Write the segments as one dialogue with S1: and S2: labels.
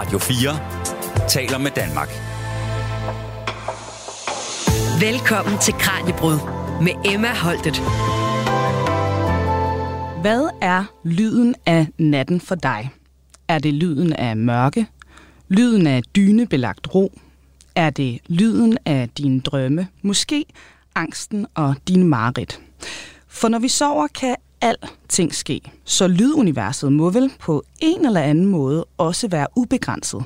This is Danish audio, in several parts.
S1: Radio 4 taler med Danmark.
S2: Velkommen til Kranjebrud med Emma Holtet.
S3: Hvad er lyden af natten for dig? Er det lyden af mørke? Lyden af dynebelagt ro? Er det lyden af dine drømme? Måske angsten og din mareridt? For når vi sover, kan alting ske. Så lyduniverset må vel på en eller anden måde også være ubegrænset.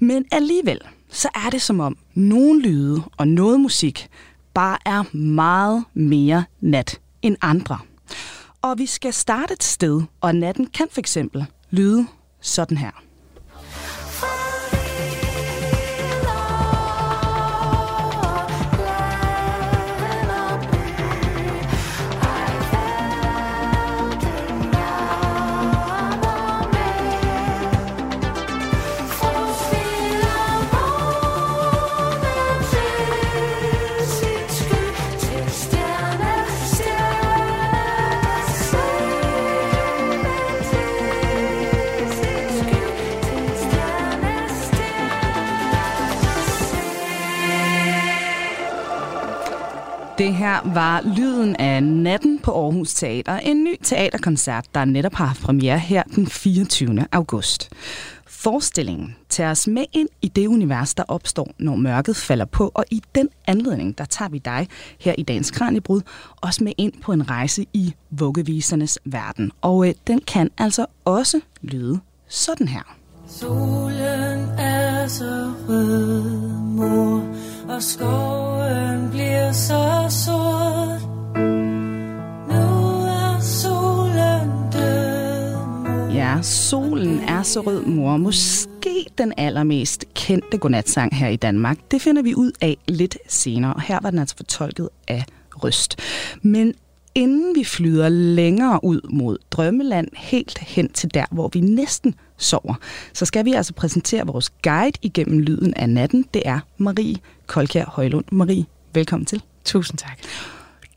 S3: Men alligevel, så er det som om nogle lyde og noget musik bare er meget mere nat end andre. Og vi skal starte et sted, og natten kan for eksempel lyde sådan her. Det her var lyden af natten på Aarhus Teater, en ny teaterkoncert, der netop har haft premiere her den 24. august. Forestillingen tager os med ind i det univers, der opstår, når mørket falder på, og i den anledning, der tager vi dig her i dagens Kranjebrud også med ind på en rejse i vuggevisernes verden. Og øh, den kan altså også lyde sådan her.
S4: Solen er så rød, mor, og skoven bliver så sort. Nu er solen.
S3: Ja, solen er så rød, mor. Måske den allermest kendte godnatsang her i Danmark. Det finder vi ud af lidt senere, og her var den altså fortolket af Røst. Men inden vi flyder længere ud mod Drømmeland, helt hen til der, hvor vi næsten sover, så skal vi altså præsentere vores guide igennem lyden af natten. Det er Marie Kolkjær Højlund. Marie, velkommen til.
S5: Tusind tak.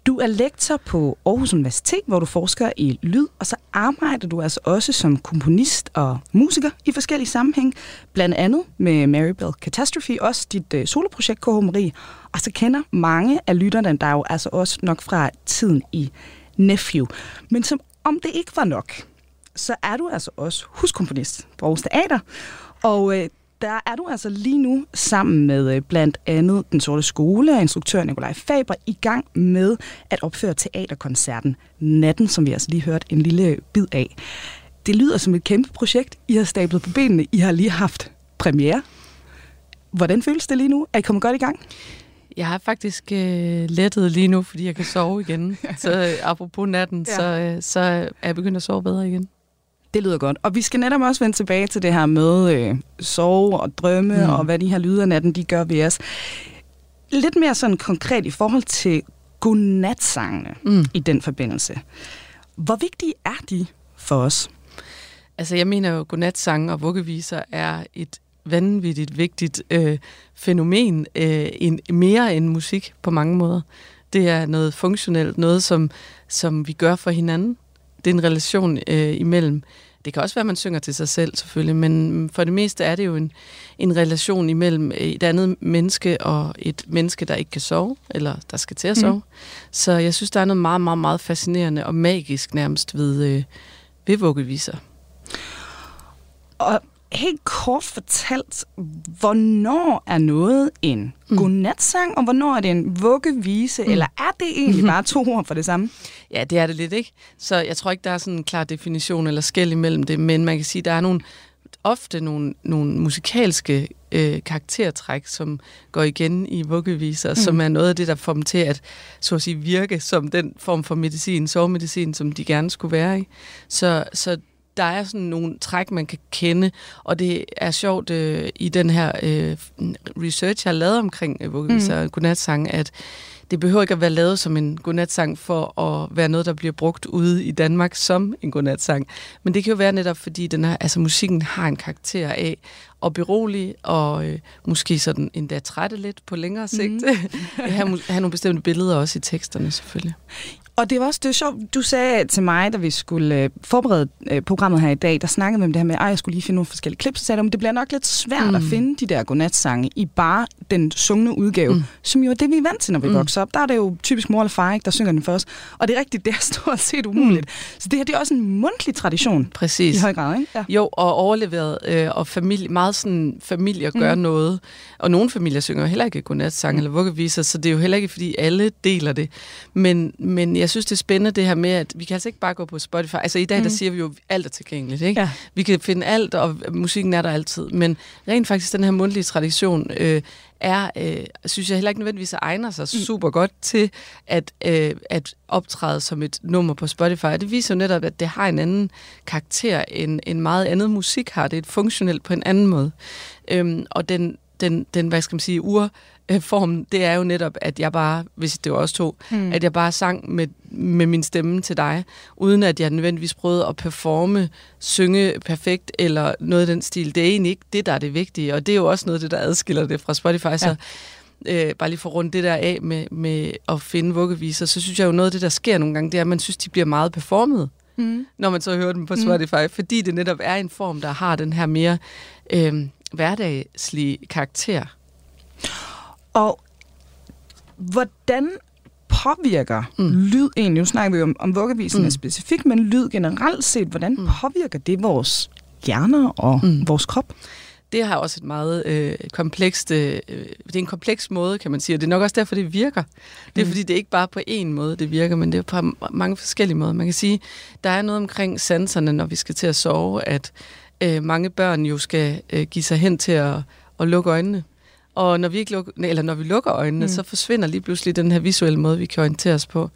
S3: Du er lektor på Aarhus Universitet, hvor du forsker i lyd, og så arbejder du altså også som komponist og musiker i forskellige sammenhæng, blandt andet med Maribel Catastrophe, også dit uh, soloprojekt KH Marie, og så kender mange af lytterne der jo altså også nok fra tiden i Nephew. Men som om det ikke var nok, så er du altså også huskomponist på Aarhus Teater, og øh, der er du altså lige nu sammen med øh, blandt andet Den Sorte Skole og instruktør Nikolaj Faber i gang med at opføre teaterkoncerten Natten, som vi altså lige hørt en lille bid af. Det lyder som et kæmpe projekt, I har stablet på benene. I har lige haft premiere. Hvordan føles det lige nu? Er I kommet godt i gang?
S5: Jeg har faktisk øh, lettet lige nu, fordi jeg kan sove igen. så øh, apropos natten, ja. så, øh, så er jeg begyndt at sove bedre igen.
S3: Det lyder godt. Og vi skal netop også vende tilbage til det her med øh, sove og drømme, mm. og hvad de her lyder af natten, de gør ved os. Lidt mere sådan konkret i forhold til godnatsangene mm. i den forbindelse. Hvor vigtige er de for os?
S5: Altså, jeg mener jo, at godnatsange og vuggeviser er et vanvittigt vigtigt øh, fænomen, øh, en, mere end musik på mange måder. Det er noget funktionelt, noget som, som vi gør for hinanden. Det er en relation øh, imellem det kan også være, at man synger til sig selv selvfølgelig, men for det meste er det jo en, en relation imellem et andet menneske og et menneske, der ikke kan sove, eller der skal til at sove. Mm. Så jeg synes, der er noget meget, meget, meget fascinerende og magisk nærmest ved, øh, ved vuggeviser.
S3: Og helt kort fortalt, hvornår er noget en mm. godnatsang, og hvornår er det en vuggevise, mm. eller er det egentlig bare to ord for det samme?
S5: Ja, det er det lidt, ikke? Så jeg tror ikke, der er sådan en klar definition eller skæld imellem det, men man kan sige, der er nogle, ofte nogle, nogle musikalske øh, karaktertræk, som går igen i vuggeviser, mm. som er noget af det, der får dem til at, så at sige, virke som den form for medicin, sovemedicin, som de gerne skulle være i. Så, så der er sådan nogle træk, man kan kende, og det er sjovt øh, i den her øh, research, jeg har lavet omkring øh, vuggeviser mm. og godnatsang, at det behøver ikke at være lavet som en godnatsang for at være noget, der bliver brugt ude i Danmark som en godnatsang. Men det kan jo være netop, fordi den her, altså, musikken har en karakter af at berolige og øh, måske sådan endda trætte lidt på længere sigt. Mm. have, have nogle bestemte billeder også i teksterne selvfølgelig.
S3: Og det var også det var sjovt, du sagde til mig, da vi skulle øh, forberede øh, programmet her i dag, der snakkede vi om det her med, at jeg skulle lige finde nogle forskellige klip, så sagde du, det bliver nok lidt svært mm. at finde de der godnatsange i bare den sungne udgave, mm. som jo er det, vi er vant til, når vi mm. vokser op. Der er det jo typisk mor eller far, ikke, der synger den for os. Og det er rigtigt, det er stort set umuligt. Mm. Så det her det er også en mundtlig tradition.
S5: Præcis.
S3: I høj grad, ikke? Ja.
S5: Jo, og overleveret, øh, og familie, meget sådan, familier gør mm. noget. Og nogle familier synger heller ikke godnatsang mm. eller vuggeviser, så det er jo heller ikke, fordi alle deler det. Men, men jeg synes, det er spændende det her med, at vi kan altså ikke bare gå på Spotify. Altså i dag, mm. der siger vi jo, at alt er tilgængeligt, ikke? Ja. Vi kan finde alt, og musikken er der altid. Men rent faktisk, den her mundtlige tradition øh, er, øh, synes jeg heller ikke nødvendigvis egner sig mm. super godt til at, øh, at optræde som et nummer på Spotify. Det viser jo netop, at det har en anden karakter, end, end meget andet musik har. Det er et funktionelt på en anden måde. Øhm, og den, den, den, hvad skal man sige, ur form, det er jo netop, at jeg bare, hvis det var også to, mm. at jeg bare sang med, med min stemme til dig, uden at jeg nødvendigvis prøvede at performe, synge perfekt, eller noget af den stil. Det er egentlig ikke det, der er det vigtige, og det er jo også noget af det, der adskiller det fra Spotify. Ja. Så øh, bare lige for rundt det der af med, med at finde vuggeviser, så synes jeg jo noget af det, der sker nogle gange, det er, at man synes, de bliver meget performet. Mm. når man så hører dem på Spotify, mm. fordi det netop er en form, der har den her mere øh, hverdagslige karakter.
S3: Og hvordan påvirker mm. lyd egentlig, nu snakker vi om, om vuggevisen mm. specifikt, men lyd generelt set, hvordan mm. påvirker det vores hjerner og mm. vores krop?
S5: Det har også et meget øh, komplekst, øh, det er en kompleks måde, kan man sige, og det er nok også derfor, det virker. Det er mm. fordi, det er ikke bare på én måde, det virker, men det er på mange forskellige måder. Man kan sige, der er noget omkring sanserne, når vi skal til at sove, at øh, mange børn jo skal øh, give sig hen til at, at lukke øjnene. Og når vi, ikke lukker, eller når vi lukker øjnene, mm. så forsvinder lige pludselig den her visuelle måde, vi kan orientere os på.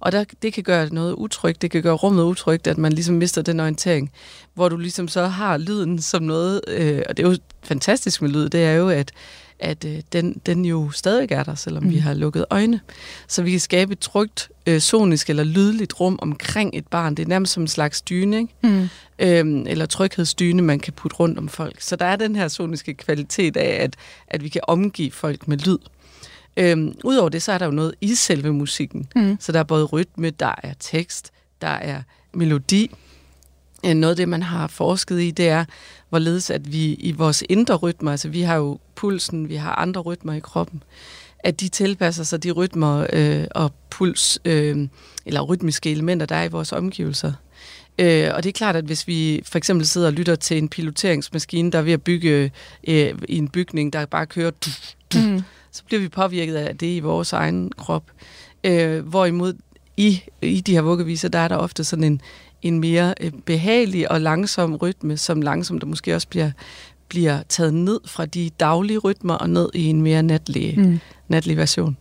S5: Og der, det kan gøre noget utrygt, det kan gøre rummet utrygt, at man ligesom mister den orientering, hvor du ligesom så har lyden som noget, øh, og det er jo fantastisk med lyd, det er jo, at at øh, den, den jo stadig er der, selvom mm. vi har lukket øjne. Så vi kan skabe et trygt, øh, sonisk eller lydligt rum omkring et barn. Det er nærmest som en slags dyne, ikke? Mm. Øhm, eller tryghedsdyne, man kan putte rundt om folk. Så der er den her soniske kvalitet af, at, at vi kan omgive folk med lyd. Øhm, Udover det, så er der jo noget i selve musikken. Mm. Så der er både rytme, der er tekst, der er melodi. Øh, noget af det, man har forsket i, det er, hvorledes at vi i vores indre rytmer, altså vi har jo pulsen, vi har andre rytmer i kroppen, at de tilpasser sig de rytmer øh, og puls, øh, eller rytmiske elementer, der er i vores omgivelser. Øh, og det er klart, at hvis vi for eksempel sidder og lytter til en piloteringsmaskine, der er ved at bygge øh, i en bygning, der bare kører, du, du, mm. så bliver vi påvirket af det i vores egen krop. Øh, hvorimod i, i de her vuggeviser, der er der ofte sådan en, en mere øh, behagelig og langsom rytme, som langsomt der måske også bliver, bliver taget ned fra de daglige rytmer og ned i en mere natlig, mm. natlig version.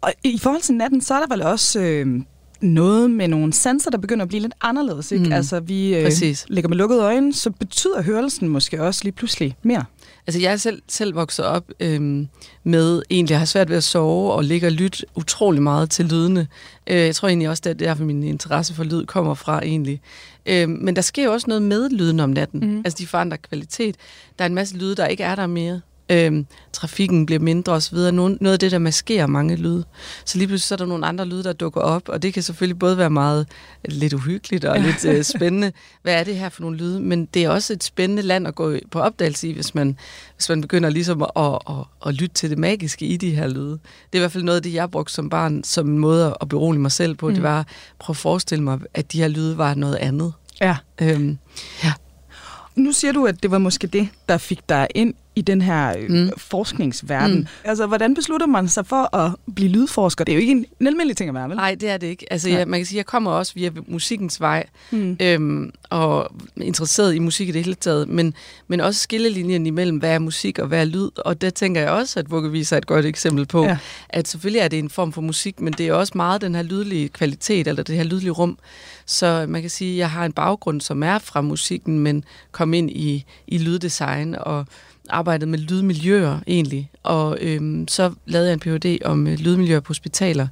S3: Og i forhold til natten, så er der vel også øh, noget med nogle sanser, der begynder at blive lidt anderledes. Ikke? Mm. Altså, vi øh, ligger med lukkede øjne, så betyder hørelsen måske også lige pludselig mere.
S5: Altså, jeg er selv, selv vokset op øhm, med egentlig at have svært ved at sove og ligge og lytte utrolig meget til lydene. Øh, jeg tror egentlig også, det er derfor, min interesse for lyd kommer fra egentlig. Øh, men der sker jo også noget med lyden om natten. Mm. Altså, de forandrer kvalitet. Der er en masse lyde, der ikke er der mere øhm, trafikken bliver mindre osv. Noget, noget af det, der maskerer mange lyde. Så lige pludselig så er der nogle andre lyde, der dukker op, og det kan selvfølgelig både være meget lidt uhyggeligt og lidt øh, spændende. Hvad er det her for nogle lyde? Men det er også et spændende land at gå på opdagelse i, hvis man, hvis man begynder ligesom at, at, at, at lytte til det magiske i de her lyde. Det er i hvert fald noget af det, jeg brugte som barn som en måde at berolige mig selv på. Mm. Det var at prøve at forestille mig, at de her lyde var noget andet.
S3: Ja. Øhm, ja. Nu siger du, at det var måske det, der fik dig ind i den her øh, mm. forskningsverden. Mm. Altså, hvordan beslutter man sig for at blive lydforsker? Det er jo ikke en, en almindelig ting at være, vel?
S5: Nej, det er det ikke. Altså, ja. jeg, man kan sige, jeg kommer også via musikkens vej, mm. øhm, og interesseret i musik i det hele taget, men, men også skillelinjen imellem, hvad er musik og hvad er lyd, og der tænker jeg også, at Vuggevis er et godt eksempel på, ja. at selvfølgelig er det en form for musik, men det er også meget den her lydlige kvalitet, eller det her lydlige rum. Så man kan sige, at jeg har en baggrund, som er fra musikken, men kom ind i, i lyddesign og arbejdet med lydmiljøer egentlig, og øhm, så lavede jeg en Ph.D. om øh, lydmiljøer på hospitaler.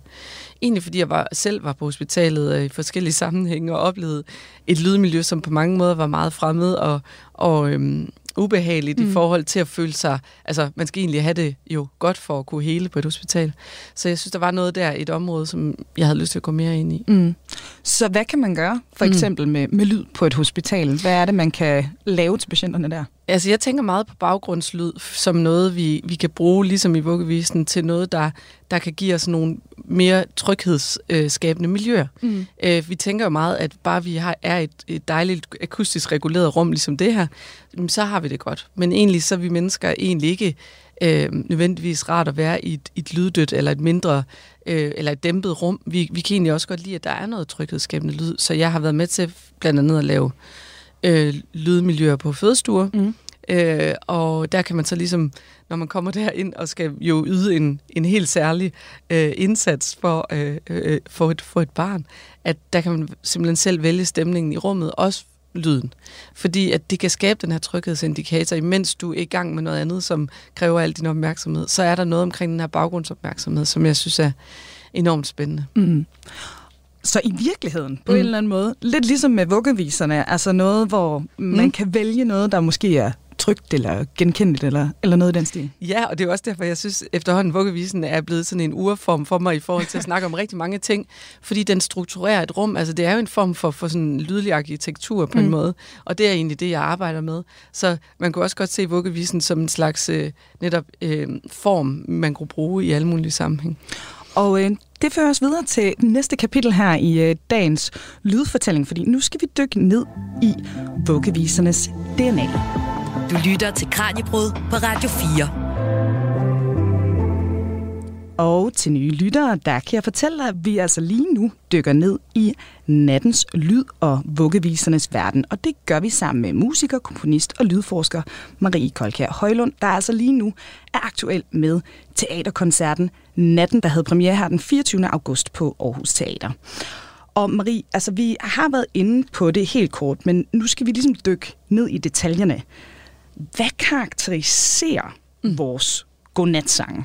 S5: Egentlig fordi jeg var, selv var på hospitalet øh, i forskellige sammenhænge og oplevede et lydmiljø, som på mange måder var meget fremmed og, og, øhm, ubehageligt mm. i forhold til at føle sig... Altså, man skal egentlig have det jo godt for at kunne hele på et hospital. Så jeg synes, der var noget der i et område, som jeg havde lyst til at gå mere ind i.
S3: Mm. Så hvad kan man gøre, for eksempel mm. med, med lyd på et hospital? Hvad er det, man kan lave til patienterne der?
S5: Altså, jeg tænker meget på baggrundslyd som noget, vi, vi kan bruge, ligesom i vuggevisen, til noget, der, der kan give os nogle mere tryghedsskabende miljøer. Mm. Øh, vi tænker jo meget, at bare vi har, er et, et dejligt akustisk reguleret rum, ligesom det her, så har vi det godt. Men egentlig så er vi mennesker egentlig ikke øh, nødvendigvis rart at være i et, et lyddødt eller et mindre øh, eller et dæmpet rum. Vi, vi kan egentlig også godt lide, at der er noget tryghedsskabende lyd. Så jeg har været med til blandt andet at lave øh, lydmiljøer på fødestuer. Mm. Øh, og der kan man så ligesom, når man kommer derind og skal jo yde en, en helt særlig øh, indsats for, øh, øh, for, et, for et barn, at der kan man simpelthen selv vælge stemningen i rummet, også lyden. Fordi at det kan skabe den her tryghedsindikator, imens du er i gang med noget andet, som kræver al din opmærksomhed. Så er der noget omkring den her baggrundsopmærksomhed, som jeg synes er enormt spændende.
S3: Mm. Så i virkeligheden, på mm. en eller anden måde, lidt ligesom med vuggeviserne, altså noget, hvor man mm. kan vælge noget, der måske er trygt eller genkendeligt eller, eller noget i den stil.
S5: Ja, og det er også derfor, jeg synes efterhånden, vuggevisen er blevet sådan en urform for mig i forhold til at snakke om rigtig mange ting, fordi den strukturerer et rum. Altså det er jo en form for, for sådan lydlig arkitektur på mm. en måde, og det er egentlig det, jeg arbejder med. Så man kunne også godt se vuggevisen som en slags øh, netop øh, form, man kunne bruge i alle mulige sammenhæng.
S3: Og øh, det fører os videre til næste kapitel her i øh, dagens lydfortælling, fordi nu skal vi dykke ned i vuggevisernes DNA.
S2: Du lytter til Kranjebrud på Radio 4.
S3: Og til nye lyttere, der kan jeg fortælle dig, at vi altså lige nu dykker ned i nattens lyd- og vuggevisernes verden. Og det gør vi sammen med musiker, komponist og lydforsker Marie Kolkær Højlund, der altså lige nu er aktuel med teaterkoncerten Natten, der havde premiere her den 24. august på Aarhus Teater. Og Marie, altså vi har været inde på det helt kort, men nu skal vi ligesom dykke ned i detaljerne. Hvad karakteriserer mm. vores godnatsange?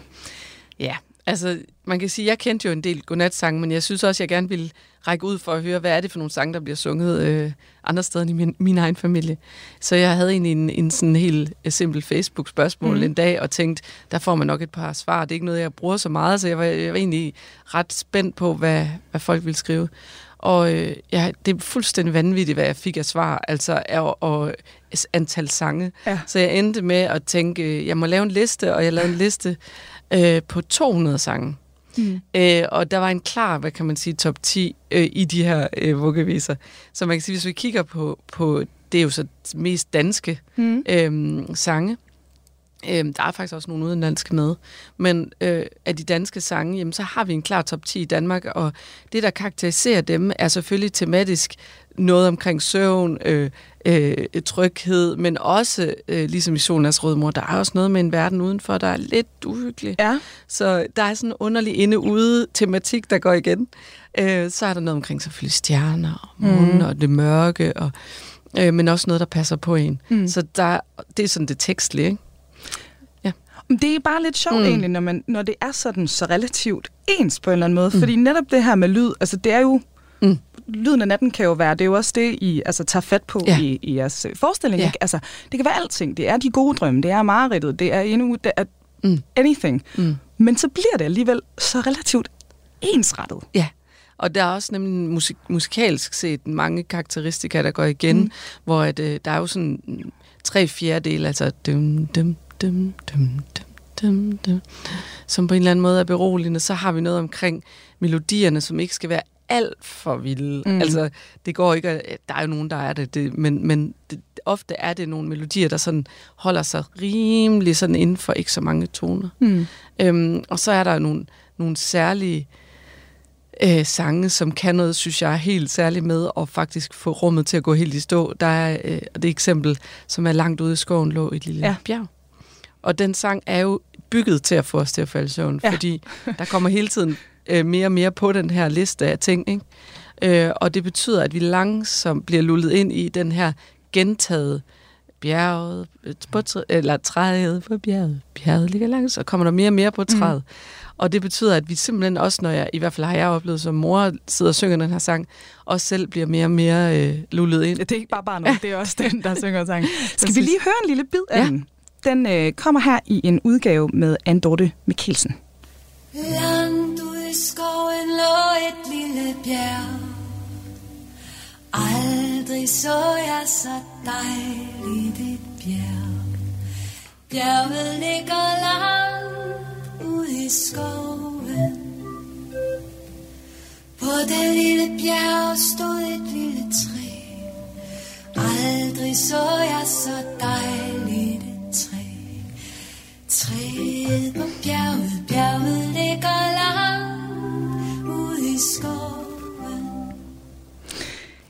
S5: Ja, altså man kan sige, jeg kendte jo en del godnatsange, men jeg synes også, jeg gerne vil række ud for at høre, hvad er det for nogle sange, der bliver sunget øh, andre steder end i min, min egen familie. Så jeg havde egentlig en, en sådan helt øh, simpel Facebook-spørgsmål mm. en dag, og tænkte, der får man nok et par svar. Det er ikke noget, jeg bruger så meget, så jeg var, jeg var egentlig ret spændt på, hvad, hvad folk ville skrive. Og øh, ja, det er fuldstændig vanvittigt, hvad jeg fik af svar, altså og, og antal sange. Ja. Så jeg endte med at tænke, jeg må lave en liste, og jeg lavede en liste øh, på 200 sange. Mm. Øh, og der var en klar, hvad kan man sige, top 10 øh, i de her øh, vuggeviser. Så man kan sige, hvis vi kigger på, på det er jo så mest danske mm. øh, sange, Øhm, der er faktisk også nogle udenlandske med. Men øh, af de danske sange, jamen, så har vi en klar top 10 i Danmark, og det, der karakteriserer dem, er selvfølgelig tematisk noget omkring søvn, øh, øh, tryghed, men også, øh, ligesom i Solas Rødmor, der er også noget med en verden udenfor, der er lidt uhyggelig.
S3: Ja.
S5: Så der er sådan en underlig inde-ude tematik, der går igen. Øh, så er der noget omkring selvfølgelig stjerner og månen mm. og det mørke, og, øh, men også noget, der passer på en. Mm. Så der, det er sådan det tekstlige, ikke?
S3: Det er bare lidt sjovt mm. egentlig, når, man, når det er sådan så relativt ens på en eller anden måde. Mm. Fordi netop det her med lyd, altså det er jo... Mm. Lyden af natten kan jo være, det er jo også det, I altså, tager fat på ja. i, i jeres øh, forestilling. Ja. Ikke? Altså, det kan være alting. Det er de gode drømme, det er mareridtet, det er endnu, det er mm. anything. Mm. Men så bliver det alligevel så relativt ensrettet.
S5: Ja, og der er også nemlig musik- musikalsk set mange karakteristika, der går igen, mm. hvor at, øh, der er jo sådan tre fjerdedel, altså dum, dum, dum, dum, dum, dum, dum, som på en eller anden måde er beroligende. Så har vi noget omkring melodierne, som ikke skal være alt for vilde. Mm. Altså, det går ikke, der er jo nogen, der er det, det men, men det, ofte er det nogle melodier, der sådan holder sig rimelig sådan inden for ikke så mange toner. Mm. Øhm, og så er der nogle, nogle særlige øh, sange, som kan noget, synes jeg, helt særligt med at faktisk få rummet til at gå helt i stå. Der er øh, det eksempel, som er langt ude i skoven, lå et lille ja. bjerg. Og den sang er jo bygget til at få os til at falde i søvn, ja. fordi der kommer hele tiden øh, mere og mere på den her liste af ting. Ikke? Øh, og det betyder, at vi langsomt bliver lullet ind i den her gentaget bjerget, på træ, eller træet på bjerget, bjerget ligger langt, så kommer der mere og mere på træet. Mm. Og det betyder, at vi simpelthen også, når jeg, i hvert fald har jeg oplevet som mor, sidder og synger den her sang, også selv bliver mere og mere øh, lullet ind.
S3: Det er ikke bare barnet, det er også den, der synger sangen. Skal vi lige høre en lille bid af
S5: Ja.
S3: den? Den øh, kommer her i en udgave med Anne Dorte Mikkelsen.
S4: Langt ude i skoven lå et lille bjerg. Aldrig så jeg så dejligt et bjerg. Bjerget ligger langt ude i skoven. På det lille bjerg stod et lille træ. Aldrig så jeg så dejligt et træ. Træet på bjerget, bjerget ligger langt.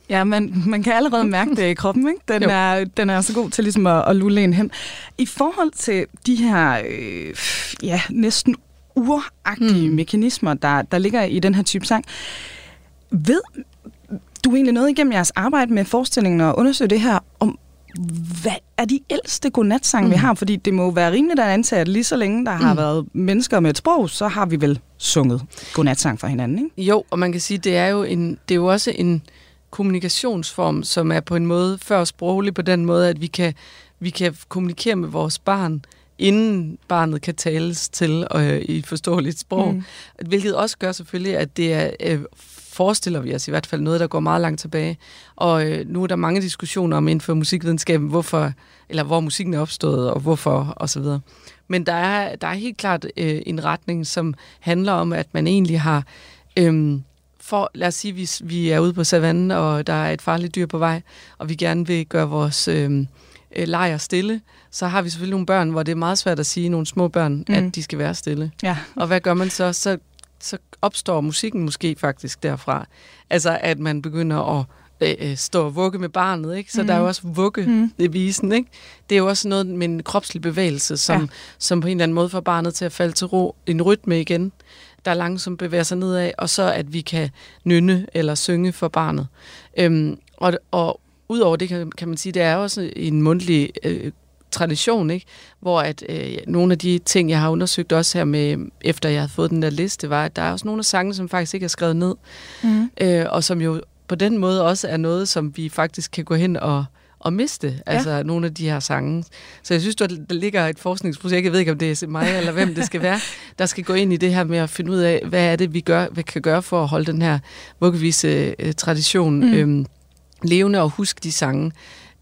S3: Ja, man, man kan allerede mærke det i kroppen, ikke? Den,
S5: Jo.
S3: er, den er så god til ligesom at, at lulle en hen. I forhold til de her øh, ja, næsten uragtige mm. mekanismer, der, der ligger i den her type sang, ved du egentlig noget igennem jeres arbejde med forestillingen og undersøge det her, om hvad er de ældste godnatsange, mm. vi har? Fordi det må være rimeligt at antage, at lige så længe der har
S5: Mm.
S3: været mennesker med et sprog, så har vi vel sunget godnatsang for hinanden, ikke?
S5: Jo, og man kan sige, det er jo en, det er jo også en kommunikationsform, som er på en måde før sproglig på den måde, at vi kan, vi kan kommunikere med vores barn, inden barnet kan tales til øh, i et forståeligt sprog.
S3: Mm.
S5: Hvilket også gør selvfølgelig, at det er, øh, forestiller vi os i hvert fald noget, der går meget langt tilbage. Og øh, nu er der mange diskussioner om inden for musikvidenskaben, hvorfor, eller hvor musikken er opstået, og hvorfor, og så videre. Men der er, der er helt klart øh, en retning, som handler om, at man egentlig har... Øh, for, lad os sige, hvis vi er ude på savannen, og der er et farligt dyr på vej, og vi gerne vil gøre vores øh, øh, lejr stille, så har vi selvfølgelig nogle børn, hvor det er meget svært at sige, nogle små børn,
S3: mm.
S5: at de skal være stille.
S3: Ja.
S5: Og hvad gør man så? Så, så opstår musikken måske faktisk derfra. Altså, at man begynder at øh, øh, stå og vugge med barnet, ikke? Så
S3: Mhm.
S5: mm. der er jo også vugge
S3: Mm.
S5: i visen, ikke? Det er jo også noget med en kropslig bevægelse, som,
S3: ja.
S5: som på en eller anden måde får barnet til at falde til ro. En rytme igen, der langsomt bevæger sig nedad, og så at vi kan nynne eller synge for barnet. Øhm, og, og udover det kan, kan man sige, det er også en mundtlig øh, tradition, ikke? hvor at øh, nogle af de ting, jeg har undersøgt også her med, efter jeg havde fået den der liste, var, at der er også nogle af sangene, som faktisk ikke er skrevet ned,
S3: Mm.
S5: øh, og som jo på den måde også er noget, som vi faktisk kan gå hen og, og miste, altså ja. nogle af de her sange. Så jeg synes, der, der ligger et forskningsprojekt, jeg ved ikke, om det er mig eller hvem det skal være, der skal gå ind i det her med at finde ud af, hvad er det, vi gør, hvad kan gøre for at holde den her vuggevise øh, tradition
S3: mm.
S5: øh, levende og huske de sange,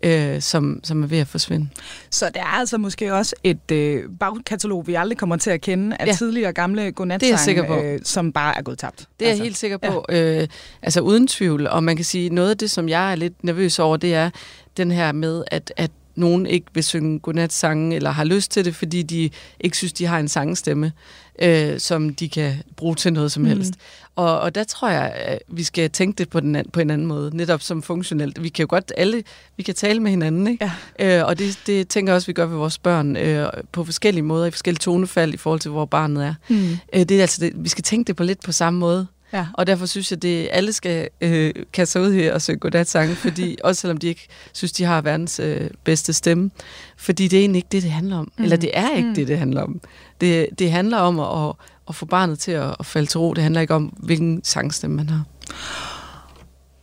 S5: øh, som, som er ved at forsvinde.
S3: Så det er altså måske også et øh, bagkatalog, vi aldrig kommer til at kende af ja. Tidligere gamle godnatsange. Øh, som bare er gået tabt.
S5: Det er altså, jeg helt sikker på. Ja. Øh, altså uden tvivl. Og man kan sige, noget af det, som jeg er lidt nervøs over, det er den her med, at, at nogen ikke vil synge godnatsange, eller har lyst til det, fordi de ikke synes, de har en sangstemme, øh, som de kan bruge til noget som
S3: Mhm.
S5: helst. Og, og der tror jeg, at vi skal tænke det på, den an, på en anden måde, netop som funktionelt. Vi kan jo godt alle, vi kan tale med hinanden, ikke?
S3: Ja.
S5: Øh, og det, det tænker jeg også, vi gør ved vores børn, øh, på forskellige måder, i forskellige tonefald i forhold til, hvor barnet er.
S3: Mm.
S5: Øh, det er altså det, vi skal tænke det på lidt på samme måde.
S3: Ja.
S5: Og derfor synes jeg, at alle skal øh, kaste sig ud her og synge godnat-sange, fordi, også selvom de ikke synes, de har verdens øh, bedste stemme. Fordi det er egentlig ikke det, det handler om.
S3: Mm.
S5: Eller det er ikke
S3: Mm.
S5: mm. det, det handler om. Det, det handler om at, at, at få barnet til at, at falde til ro. Det handler ikke om, hvilken sangstemme man har.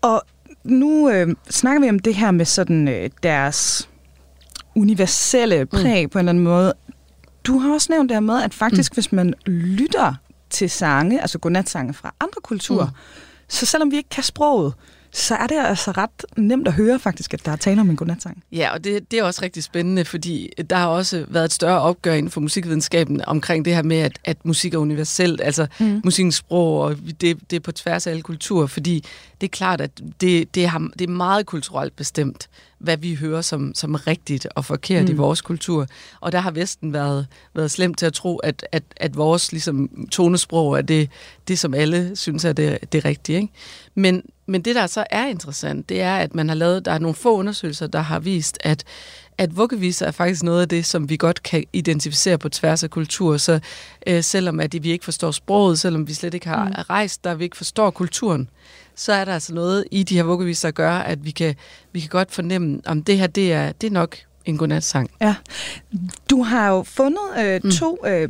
S3: Og nu øh, snakker vi om det her med sådan øh, deres universelle præg mm. på en eller anden måde. Du har også nævnt det her med, at faktisk mm. hvis man lytter til sange, altså godnatsange fra andre kulturer, mm. Så selvom vi ikke kan sproget, så er det altså ret nemt at høre faktisk, at der er tale om en godnatsang.
S5: Ja, og det, det er også rigtig spændende, fordi der har også været et større opgør inden for musikvidenskaben omkring det her med, at, at musik er universelt, altså
S3: mm.
S5: musikkens sprog, og det, det er på tværs af alle kulturer, fordi det er klart, at det, det, har, det er meget kulturelt bestemt, hvad vi hører som, som rigtigt og forkert
S3: Mm.
S5: i vores kultur. Og der har Vesten været, været slemt til at tro, at, at, at vores ligesom, tonesprog er det, det, som alle synes er det, det rigtige. Ikke? Men, men det, der så er interessant, det er, at man har lavet, der er nogle få undersøgelser, der har vist, at at vuggeviser er faktisk noget af det, som vi godt kan identificere på tværs af kultur. Så øh, selvom at vi ikke forstår sproget, selvom vi slet ikke har
S3: Mm.
S5: mm. rejst der, vi ikke forstår kulturen, så er der altså noget i de her vuggeviser, der gør, at vi kan, vi kan godt fornemme, om det her det er, det er nok en godnatsang.
S3: Ja. Du har jo fundet øh, mm. to øh,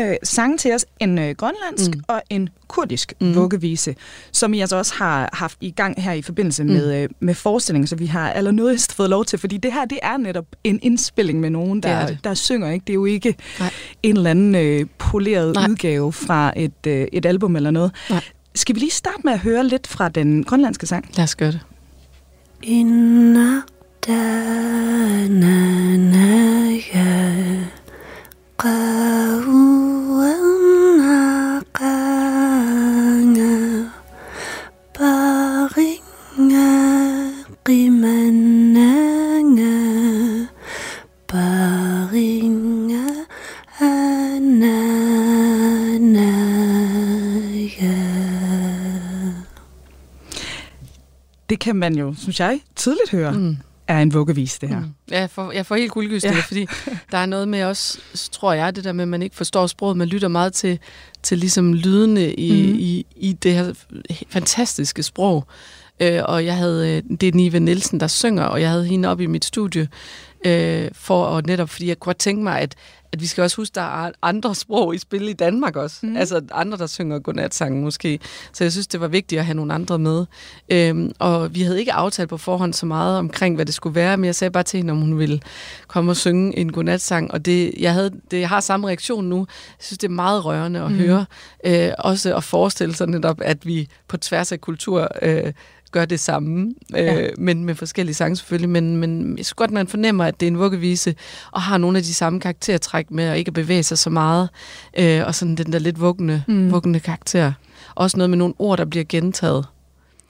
S3: øh, sange til os. En øh, grønlandsk mm. og en kurdisk mm. vuggevise, som I altså også har haft i gang her i forbindelse mm. med, øh, med forestillingen, så vi har allernådigst fået lov til, fordi det her, det er netop en indspilling med nogen, der, det det. der synger. Ikke? Det er jo ikke Nej. en eller anden øh, poleret Nej. udgave fra et, øh, et album eller noget. Nej. Skal vi lige starte med at høre lidt fra den grønlandske sang?
S5: Lad os gøre det.
S4: Inna da na na ya
S3: kan man jo, synes jeg, tidligt høre. Mm er en vuggevis, det her. Mm.
S5: Ja, jeg får, jeg får helt guldgysninger, ja. fordi der er noget med også, tror jeg, det der med, at man ikke forstår sproget, man lytter meget til, til ligesom lydene i, mm. i, i det her fantastiske sprog. Øh, og jeg havde, øh, det er Nive Nielsen, der synger, og jeg havde hende op i mit studie, øh, for at netop, fordi jeg kunne tænke mig, at, at vi skal også huske, der er andre sprog i spil i Danmark også. Mm. Altså andre, der synger godnatsangen måske. Så jeg synes, det var vigtigt at have nogle andre med. Øhm, og vi havde ikke aftalt på forhånd så meget omkring, hvad det skulle være, men jeg sagde bare til hende, om hun ville komme og synge en godnatsang. Og det, jeg, havde, det, jeg har samme reaktion nu. Jeg synes, det er meget rørende at mm. høre. Øh, også at forestille sig netop, at vi på tværs af kultur øh, gør det samme, øh, ja. men med forskellige sange selvfølgelig. Men, men jeg synes godt, man fornemmer, at det er en vuggevise, og har nogle af de samme karaktertræk med at ikke bevæge sig så meget, øh, og sådan den der lidt vuggende, mm. vuggende karakter. Også noget med nogle ord, der bliver gentaget.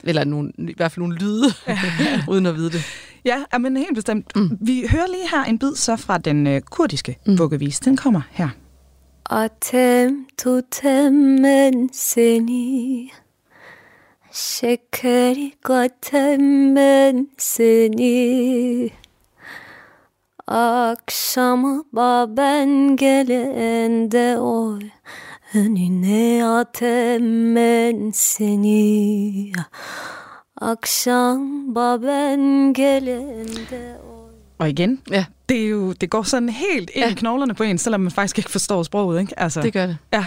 S5: Eller nogle, i hvert fald nogle lyde, uden at vide det.
S3: Ja, men helt bestemt. Mm. Vi hører lige her en bid så fra den øh, kurdiske mm. vuggevise. Den kommer her.
S4: Atem tutemmen seni Şekeri katem ben seni Akşamı baben gelende oy Önüne atem ben seni Akşam baben gelende oy
S3: Og igen, ja. det, er jo, det går sådan helt ind ja. i knoglerne på en, selvom man faktisk ikke forstår sproget. Ikke?
S5: Altså, det gør det. Ja.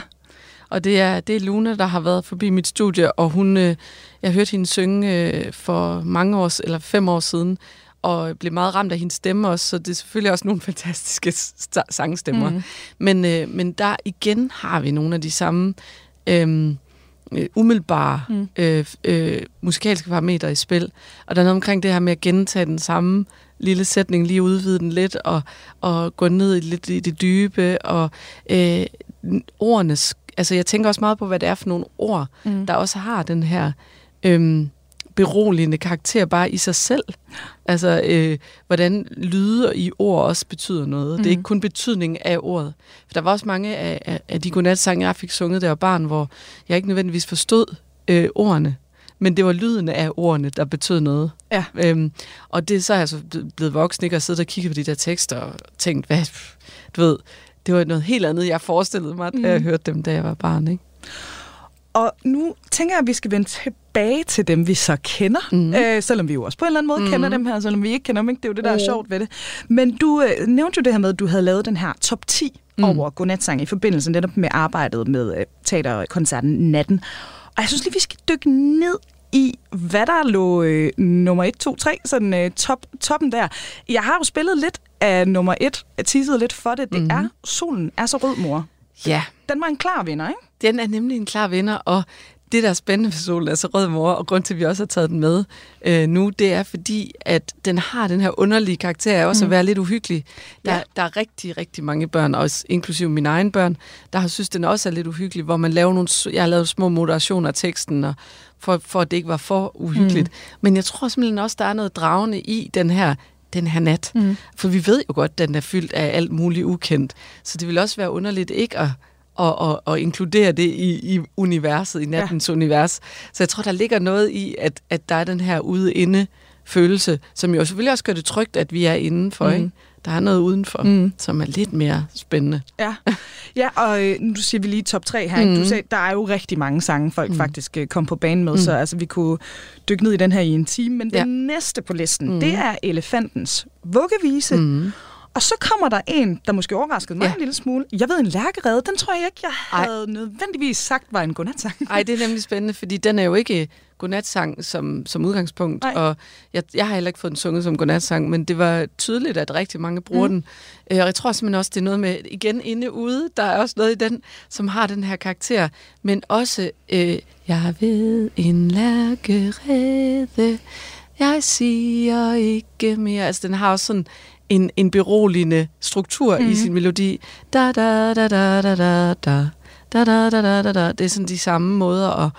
S5: Og det er, det er Luna, der har været forbi mit studie, og hun, øh, jeg hørte hende synge øh, for mange år, eller fem år siden, og blev meget ramt af hendes stemme også, så det er selvfølgelig også nogle fantastiske sangstemmer. Mm. Men, øh, men der igen har vi nogle af de samme øhm, øh, umiddelbare mm. øh, øh, musikalske parametre i spil. Og der er noget omkring det her med at gentage den samme lille sætning, lige udvide den lidt, og, og gå ned i lidt i det dybe, og øh, ordenes altså jeg tænker også meget på, hvad det er for nogle ord, mm. der også har den her øhm, beroligende karakter bare i sig selv. Altså, øh, hvordan lyde i ord også betyder noget. Mm. Det er ikke kun betydningen af ordet. For der var også mange af, af, af de godnatsange, jeg fik sunget, der var barn, hvor jeg ikke nødvendigvis forstod øh, ordene. Men det var lyden af ordene, der betød noget. Ja. Øhm, og det så er jeg så blevet voksen, ikke? Og siddet og kigget på de der tekster og tænkt, hvad, du ved, det var noget helt andet, jeg forestillede mig, da jeg mm. hørte dem, da jeg var barn. Ikke?
S3: Og nu tænker jeg, at vi skal vende tilbage til dem, vi så kender. Mm. Øh, selvom vi jo også på en eller anden måde mm. kender dem her, selvom vi ikke kender dem. Ikke? Det er jo det, der er oh. sjovt ved det. Men du øh, nævnte jo det her med, at du havde lavet den her top 10 mm. over godnatsang i forbindelse netop med arbejdet med øh, teaterkoncerten Natten. Og jeg synes lige, vi skal dykke ned i, hvad der lå øh, nummer 1, 2, 3, sådan øh, top, toppen der. Jeg har jo spillet lidt af nummer 1, jeg tissede lidt for det. Det mm-hmm. er Solen er så rød, mor.
S5: Ja.
S3: Den var en klar vinder, ikke?
S5: Den er nemlig en klar vinder, og det, der er spændende ved Solen er så rød, mor, og grund til, at vi også har taget den med øh, nu, det er fordi, at den har den her underlige karakter af også mm. at være lidt uhyggelig. Der, ja. der er rigtig, rigtig mange børn, også inklusive mine egne børn, der har synes, den også er lidt uhyggelig, hvor man laver nogle, jeg har lavet små moderationer af teksten, og for, for at det ikke var for uhyggeligt. Mm. Men jeg tror simpelthen også, der er noget dragende i den her den her nat. Mm. For vi ved jo godt, at den er fyldt af alt muligt ukendt. Så det vil også være underligt ikke at, at, at, at inkludere det i, i universet, i nattens ja. univers. Så jeg tror, der ligger noget i, at, at der er den her ude-inde følelse, som jo selvfølgelig også gør det trygt, at vi er indenfor. Mm. Ikke? der er noget udenfor,
S3: Mm.
S5: som er lidt mere spændende.
S3: Ja, ja og øh, nu siger vi lige top 3 her. Mm. Du sagde, der er jo rigtig mange sange, folk mm. Faktisk øh, kom på banen med, mm. Så altså, vi kunne dykke ned i den her i en time. Men ja. Den næste på listen, mm. Det er Elefantens vuggevise. Mm. Og så kommer der en, der måske overraskede mig ja. En lille smule. Jeg ved, en lærkerede, den tror jeg ikke, jeg
S5: Ej.
S3: havde nødvendigvis sagt var en godnatsang.
S5: Ej, det er nemlig spændende, fordi den er jo ikke godnatsang som, som udgangspunkt.
S3: Nej.
S5: Og jeg, jeg har heller ikke fået den sunget som godnatsang, men det var tydeligt, at rigtig mange bruger mm. den. Øh, Og jeg tror simpelthen også, det er noget med, igen inde ude, der er også noget i den, som har den her karakter. Men også, øh, jeg ved en lærkerede, jeg siger ikke mere. Altså, den har også sådan en, en beroligende struktur mm. i sin melodi. Da, da, da, da, da, da, da. Da, da, da, da, da, da. Det er sådan de samme måder at,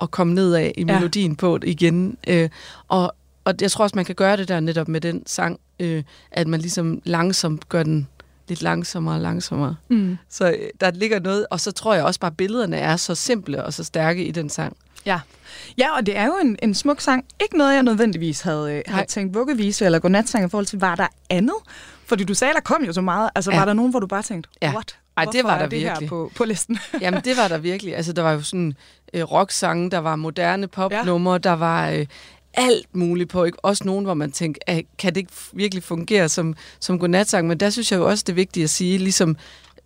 S5: at komme ned af i
S3: Ja.
S5: melodien på igen. Øh, og, og jeg tror også, man kan gøre det der netop med den sang, øh, at man ligesom langsomt gør den lidt langsommere og langsommere.
S3: Mm.
S5: Så øh, der ligger noget, og så tror jeg også bare, at billederne er så simple og så stærke i den sang.
S3: Ja. ja, og det er jo en, en smuk sang. Ikke noget, jeg nødvendigvis havde, øh, havde tænkt vuggevise eller godnatsang i forhold til, var der andet? Fordi du sagde, der kom jo så meget. Altså, ja. Var der nogen, hvor du bare tænkte,
S5: Ja.
S3: what?
S5: Ej, det var
S3: er
S5: der
S3: det her
S5: virkelig.
S3: på, på listen?
S5: Jamen, det var der virkelig. Altså, der var jo sådan øh, rocksange, der var moderne popnumre, ja. der var øh, alt muligt på. Ikke? Også nogen, hvor man tænker, "Ah, kan det ikke virkelig fungere som, som godnatsang? Men der synes jeg jo også, det er vigtigt at sige, ligesom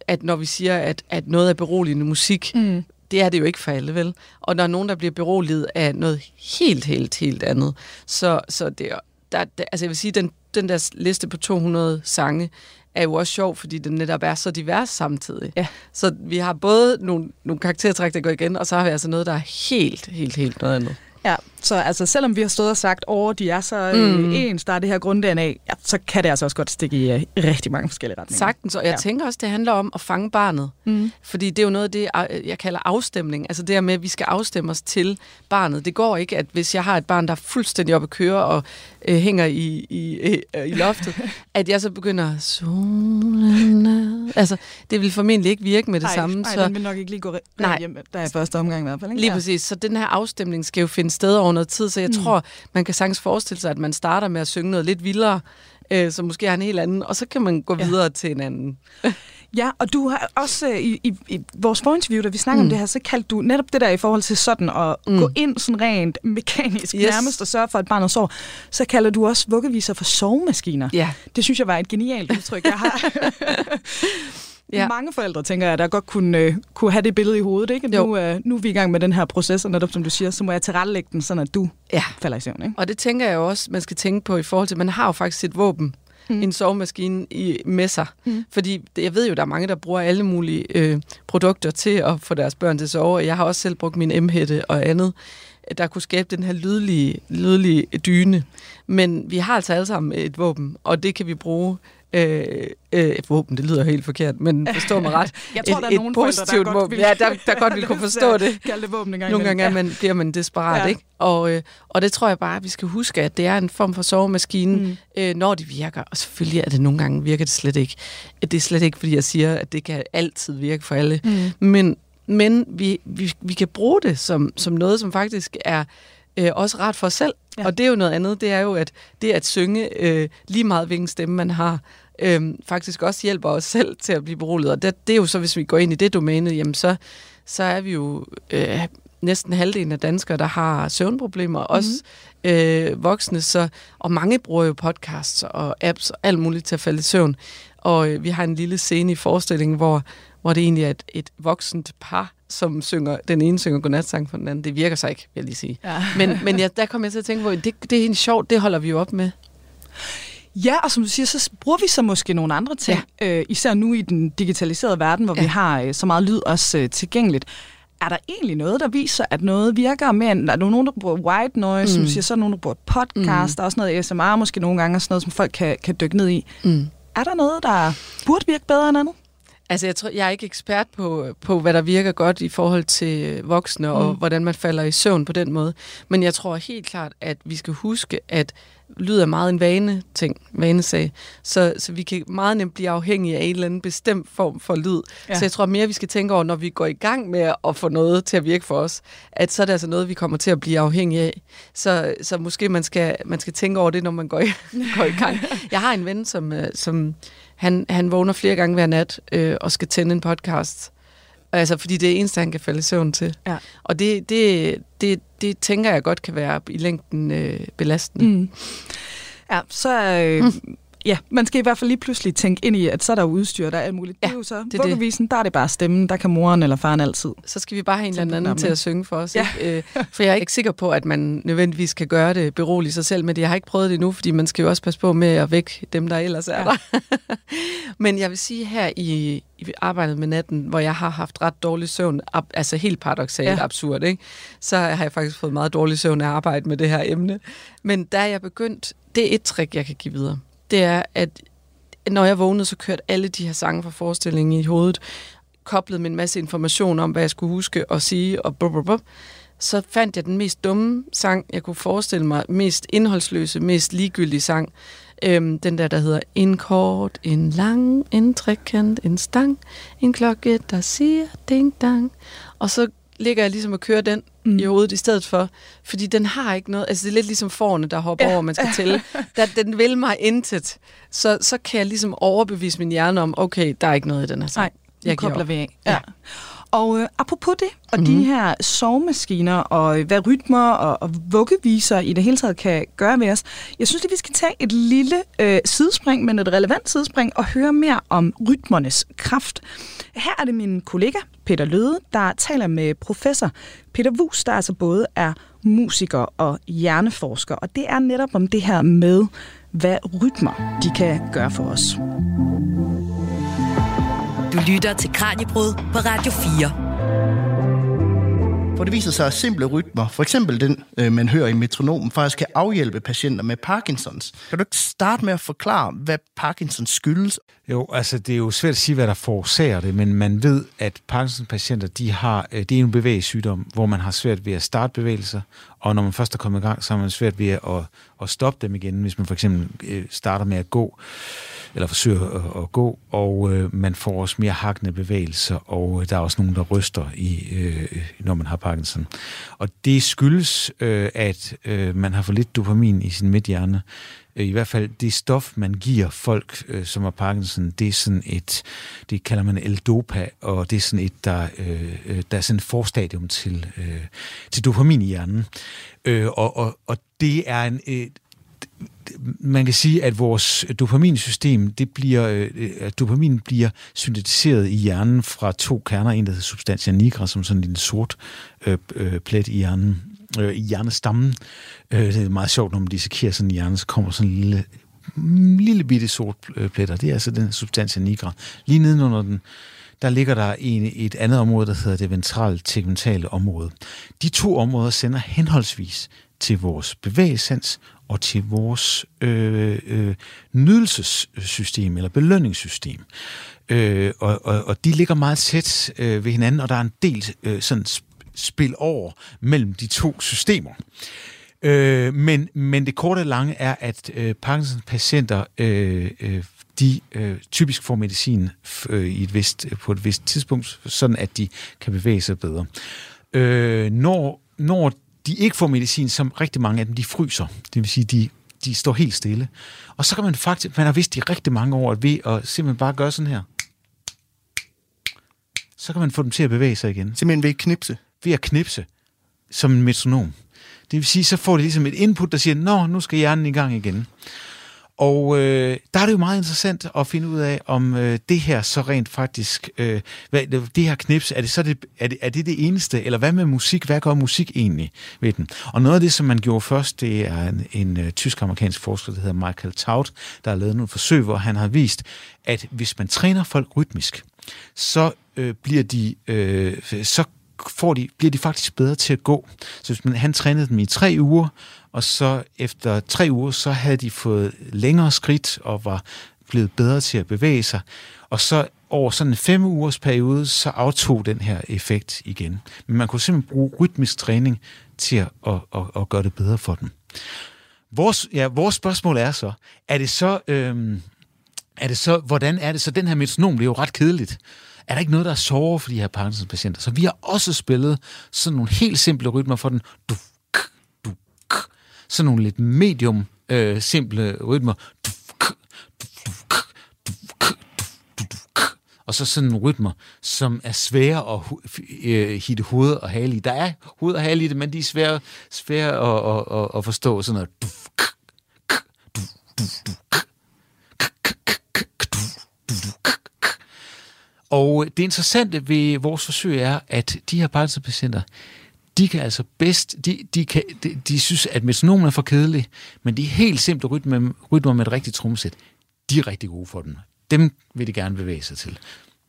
S5: at når vi siger, at, at noget er beroligende musik,
S3: Mm.
S5: Det er det jo ikke for alle, vel? Og der er nogen, der bliver beroliget af noget helt, helt, helt andet. Så, så det er, der, der, altså jeg vil sige, den, den der liste på 200 sange er jo også sjov, fordi den netop er så divers samtidig.
S3: Ja.
S5: Så vi har både nogle, nogle karaktertræk, der går igen, og så har vi altså noget, der er helt, helt, helt noget andet.
S3: Ja, så altså, selvom vi har stået og sagt, at de er så mm.
S5: Mm.
S3: ens, der er det her grund-DNA, ja, så kan det altså også godt stikke i uh, rigtig mange forskellige retninger.
S5: Sagtens, og jeg
S3: Ja.
S5: tænker også, det handler om at fange barnet.
S3: Mm.
S5: Fordi det er jo noget af det, øh, jeg kalder afstemning. Altså det her med, at vi skal afstemme os til barnet. Det går ikke, at hvis jeg har et barn, der er fuldstændig oppe at køre og øh, hænger i, i, øh, i loftet, at jeg så begynder, solen. Altså, det vil formentlig ikke virke med det
S3: ej,
S5: samme.
S3: Ej,
S5: så
S3: den vil nok ikke lige gå re-
S5: Nej.
S3: hjem, der er første omgang i hvert fald. Ikke?
S5: Lige
S3: Ja.
S5: præcis. Så den her afstemning skal jo finde sted over noget tid, så jeg mm. tror, man kan sagtens forestille sig, at man starter med at synge noget lidt vildere, øh, som måske er en helt anden, og så kan man gå
S3: Ja.
S5: videre til en anden.
S3: Ja, og du har også øh, i, i, i vores forinterview, da vi snakker mm. om det her, så kaldte du netop det der i forhold til sådan at mm. Gå ind sådan rent mekanisk. Yes. nærmest og sørge for, at barnet sover, så kalder du også vuggeviser for sovemaskiner.
S5: Ja.
S3: Det synes jeg var et genialt udtryk, jeg har. ja. Mange forældre, tænker jeg, der godt kunne, øh, kunne have det billede i hovedet. Ikke?
S5: Jo.
S3: Nu, øh, nu er vi i gang med den her proces, og netop som du siger, så må jeg tilrettelægge den, sådan at du
S5: Ja.
S3: falder i søvn. Ikke?
S5: Og det tænker jeg også, man skal tænke på i forhold til, man har jo faktisk et våben,
S3: Mm.
S5: en sovemaskine i, med sig.
S3: Mm.
S5: Fordi jeg ved jo, der er mange, der bruger alle mulige øh, produkter til at få deres børn til at sove. og Jeg har også selv brugt min M-hætte og andet, der kunne skabe den her lydlige, lydlige dyne. Men vi har altså alle sammen et våben, og det kan vi bruge Øh, øh, våben, det lyder helt forkert, men forstå mig ret.
S3: Jeg tror,
S5: et,
S3: der er nogle forældre, der
S5: våben. Ja, der, der godt vil kunne forstå det.
S3: Kald det våben en gang
S5: Nogle gange er man, bliver man desperat,
S3: Ja.
S5: ikke? Og, øh, og det tror jeg bare, at vi skal huske, at det er en form for sovemaskine,
S3: Mm.
S5: øh, når det virker. Og selvfølgelig er det nogle gange virker det slet ikke. Det er slet ikke, fordi jeg siger, at det kan altid virke for alle.
S3: Mm.
S5: Men, men vi, vi, vi kan bruge det som, som noget, som faktisk er øh, også ret for os selv.
S3: Ja.
S5: Og det er jo noget andet, det er jo, at det at synge øh, lige meget, hvilken stemme man har, øh, faktisk også hjælper os selv til at blive beroliget. Og det, det er jo så, hvis vi går ind i det domæne, jamen så, så er vi jo øh, næsten halvdelen af danskere, der har søvnproblemer, mm-hmm. også øh, voksne, så, og mange bruger jo podcasts og apps og alt muligt til at falde i søvn. Og øh, vi har en lille scene i forestillingen, hvor, hvor det egentlig er et, et voksent par, som synger, den ene synger godnatsang for den anden. Det virker så ikke, vil jeg lige sige.
S3: Ja.
S5: Men, men ja, der kom jeg til at tænke på, det, det er egentlig sjovt, det holder vi jo op med.
S3: Ja, og som du siger, så bruger vi så måske nogle andre ting, ja. øh, især nu i den digitaliserede verden, hvor ja. Vi har øh, så meget lyd også øh, tilgængeligt. Er der egentlig noget, der viser, at noget virker mere end... Der er nogen, der bruger white noise, mm. som siger, så er nogen, der bruger podcast, mm. der er også noget ASMR måske nogle gange, og sådan noget, som folk kan, kan dykke ned i.
S5: Mm.
S3: Er der noget, der burde virke bedre end andet?
S5: Altså, jeg, tror, jeg er ikke ekspert på, på, hvad der virker godt i forhold til voksne, mm. og hvordan man falder i søvn på den måde. Men jeg tror helt klart, at vi skal huske, at lyd er meget en vane ting, vanesag. Så, så vi kan meget nemt blive afhængige af en eller anden bestemt form for lyd. Ja. Så jeg tror mere, vi skal tænke over, når vi går i gang med at få noget til at virke for os, at så er det altså noget, vi kommer til at blive afhængige af. Så, så måske man skal, man skal tænke over det, når man går i, går i gang. Jeg har en ven, som, øh, som han, han vågner flere gange hver nat øh, og skal tænde en podcast. Altså, fordi det er eneste, han kan falde i søvn til. Ja. Og det, det, det, det tænker jeg godt kan være i længden øh, belastende. Mm.
S3: Ja, så øh, mm. Ja, man skal i hvert fald lige pludselig tænke ind i, at så er der udstyr, der er alt muligt. Ja, det er jo så, det, vuggevisen, der er det bare stemmen, der kan moren eller faren altid.
S5: Så skal vi bare have en eller anden til at synge for os. Ja. Ikke? Øh, for jeg er ikke sikker på, at man nødvendigvis kan gøre det berolige sig selv, men jeg har ikke prøvet det endnu, fordi man skal jo også passe på med at vække dem, der ellers er ja. der. men jeg vil sige her i, i arbejdet med natten, hvor jeg har haft ret dårlig søvn, ab, altså helt paradoxalt ja. absurd, ikke? så har jeg faktisk fået meget dårlig søvn af at arbejde med det her emne. Men da jeg begyndt, det er et trick, jeg kan give videre det er, at når jeg vågnede, så kørte alle de her sange fra forestillingen i hovedet, koblet med en masse information om, hvad jeg skulle huske og sige, og blub, blub, blub. så fandt jeg den mest dumme sang, jeg kunne forestille mig, mest indholdsløse, mest ligegyldige sang. Øhm, den der, der hedder En kort, en lang, en trekant, en stang, en klokke, der siger ding dang. Og så ligger jeg ligesom og kører den mm. i hovedet i stedet for. Fordi den har ikke noget... Altså, det er lidt ligesom forne, der hopper ja. over, man skal tælle. Der, den vil mig intet. Så, så kan jeg ligesom overbevise min hjerne om, okay, der er ikke noget i den her
S3: sang. Nej, jeg kobler vi af. Ja. ja. Og øh, apropos det, og mm-hmm. de mhm. her sovemaskiner, og øh, hvad rytmer og, og vuggeviser i det hele taget kan gøre med os, jeg synes, at vi skal tage et lille øh, sidespring, men et relevant sidespring, og høre mere om rytmernes kraft. Her er det min kollega, Peter Løde, der taler med professor Peter Wus, der altså både er musiker og hjerneforsker, og det er netop om det her med, hvad rytmer de kan gøre for os.
S2: Du lytter til Kranjebrud på Radio 4.
S6: For det viser sig, at simple rytmer, for eksempel den, øh, man hører i metronomen, faktisk kan afhjælpe patienter med Parkinsons. Kan du ikke starte med at forklare, hvad Parkinsons skyldes?
S7: Jo, altså det er jo svært at sige, hvad der forårsager det, men man ved, at Parkinson-patienter, de har, øh, det er en bevægelsessygdom, hvor man har svært ved at starte bevægelser, og når man først er kommet i gang, så er man svært ved at, at stoppe dem igen, hvis man for eksempel øh, starter med at gå eller forsøger at, at gå, og øh, man får også mere hakkende bevægelser, og øh, der er også nogen, der ryster, i, øh, når man har Parkinson. Og det skyldes, øh, at øh, man har for lidt dopamin i sin midthjerne. Øh, I hvert fald det stof, man giver folk, øh, som har Parkinson, det er sådan et, det kalder man L-dopa, og det er sådan et, der, øh, øh, der er sådan et forstadium til, øh, til dopamin i hjernen. Øh, og, og, og det er en, øh, man kan sige, at vores dopaminsystem, det bliver, øh, at dopamin bliver syntetiseret i hjernen fra to kerner, en der hedder substantia nigra, som sådan en sort øh, øh, plet i hjernen, øh, i hjernestammen. Øh, det er meget sjovt, når man dissekerer sådan en hjerne, så kommer sådan en lille, mm, lille bitte sort pletter. Det er altså den substantia nigra. Lige nedenunder den, der ligger der en, et andet område, der hedder det ventrale tegmentale område. De to områder sender henholdsvis til vores bevægelsens og til vores øh, øh, nydelsessystem eller belønningssystem. Øh, og, og, og de ligger meget tæt øh, ved hinanden, og der er en del øh, sådan spil over mellem de to systemer. Øh, men, men det korte og lange er, at øh, Parkinsons patienter øh, øh, de øh, typisk får medicin øh, i et vist, på et vist tidspunkt, sådan at de kan bevæge sig bedre. Øh, når, når de ikke får medicin, som rigtig mange af dem, de fryser. Det vil sige, de, de står helt stille. Og så kan man faktisk, man har vidst i rigtig mange år, at ved at simpelthen bare gøre sådan her, så kan man få dem til at bevæge sig igen.
S6: Simpelthen ved at knipse?
S7: Ved at knipse, som en metronom. Det vil sige, så får de ligesom et input, der siger, nå, nu skal hjernen i gang igen. Og øh, der er det jo meget interessant at finde ud af, om øh, det her så rent faktisk, øh, hvad, det her knips, er det så det, er det, er det det eneste, eller hvad med musik? Hvad gør musik egentlig ved den? Og noget af det, som man gjorde først, det er en, en uh, tysk-amerikansk forsker, der hedder Michael Taut, der har lavet nogle forsøg, hvor han har vist, at hvis man træner folk rytmisk, så øh, bliver de, øh, så får de, bliver de faktisk bedre til at gå. Så hvis man, han trænede dem i tre uger, og så efter tre uger, så havde de fået længere skridt og var blevet bedre til at bevæge sig, og så over sådan en fem ugers periode, så aftog den her effekt igen. Men man kunne simpelthen bruge rytmisk træning til at, at, at, at gøre det bedre for dem. Vores, ja, vores spørgsmål er så, er det så, øhm, er det så, hvordan er det så, den her metronom bliver jo ret kedeligt. Er der ikke noget, der er såre for de her Parkinsons-patienter? Så vi har også spillet sådan nogle helt simple rytmer for den. Du, k, du, k. Sådan nogle lidt medium øh, simple rytmer. Du, k, du, du, k, du, k, du, du, k. Og så sådan nogle rytmer, som er svære at øh, hitte hoved og hale i. Der er hoved og hale i det, men de er svære, svære at, at, at, at forstå. Sådan noget. Du, k, k, du, du, du, k. Og det interessante ved vores forsøg er, at de her Parkinson-patienter, de kan altså bedst, de, de, kan, de, de synes, at metronomen er for kedelig, men de helt simple rytmer, rytmer med et rigtigt trommesæt, de er rigtig gode for den. Dem vil de gerne bevæge sig til.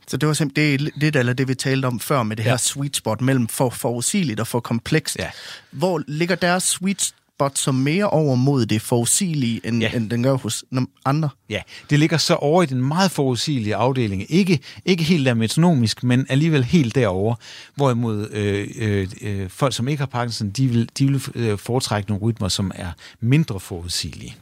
S6: Så det var simpelthen det, det, eller det, vi talte om før med det ja. her sweet spot mellem for forudsigeligt og for komplekst.
S7: Ja.
S6: Hvor ligger deres sweet spot som mere over mod det forudsigelige, end, ja. end den gør hos andre?
S7: Ja, det ligger så over i den meget forudsigelige afdeling. Ikke, ikke helt der metronomisk, men alligevel helt derover. Hvorimod øh, øh, øh, folk, som ikke har Parkinson, de vil, de vil øh, foretrække nogle rytmer, som er mindre forudsigelige.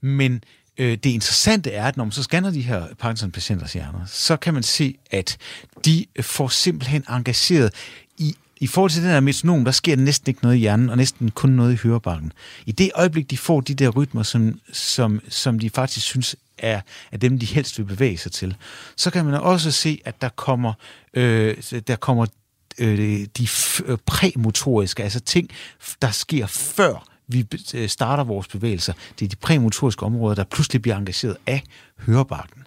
S7: Men øh, det interessante er, at når man så scanner de her Parkinson-patienters hjerner, så kan man se, at de får simpelthen engageret i i forhold til den her metronom, der sker næsten ikke noget i hjernen, og næsten kun noget i hørebakken. I det øjeblik, de får de der rytmer, som, som, som de faktisk synes er, er dem, de helst vil bevæge sig til, så kan man også se, at der kommer, øh, der kommer øh, de øh, præmotoriske, altså ting, der sker før vi øh, starter vores bevægelser. Det er de præmotoriske områder, der pludselig bliver engageret af hørebakken.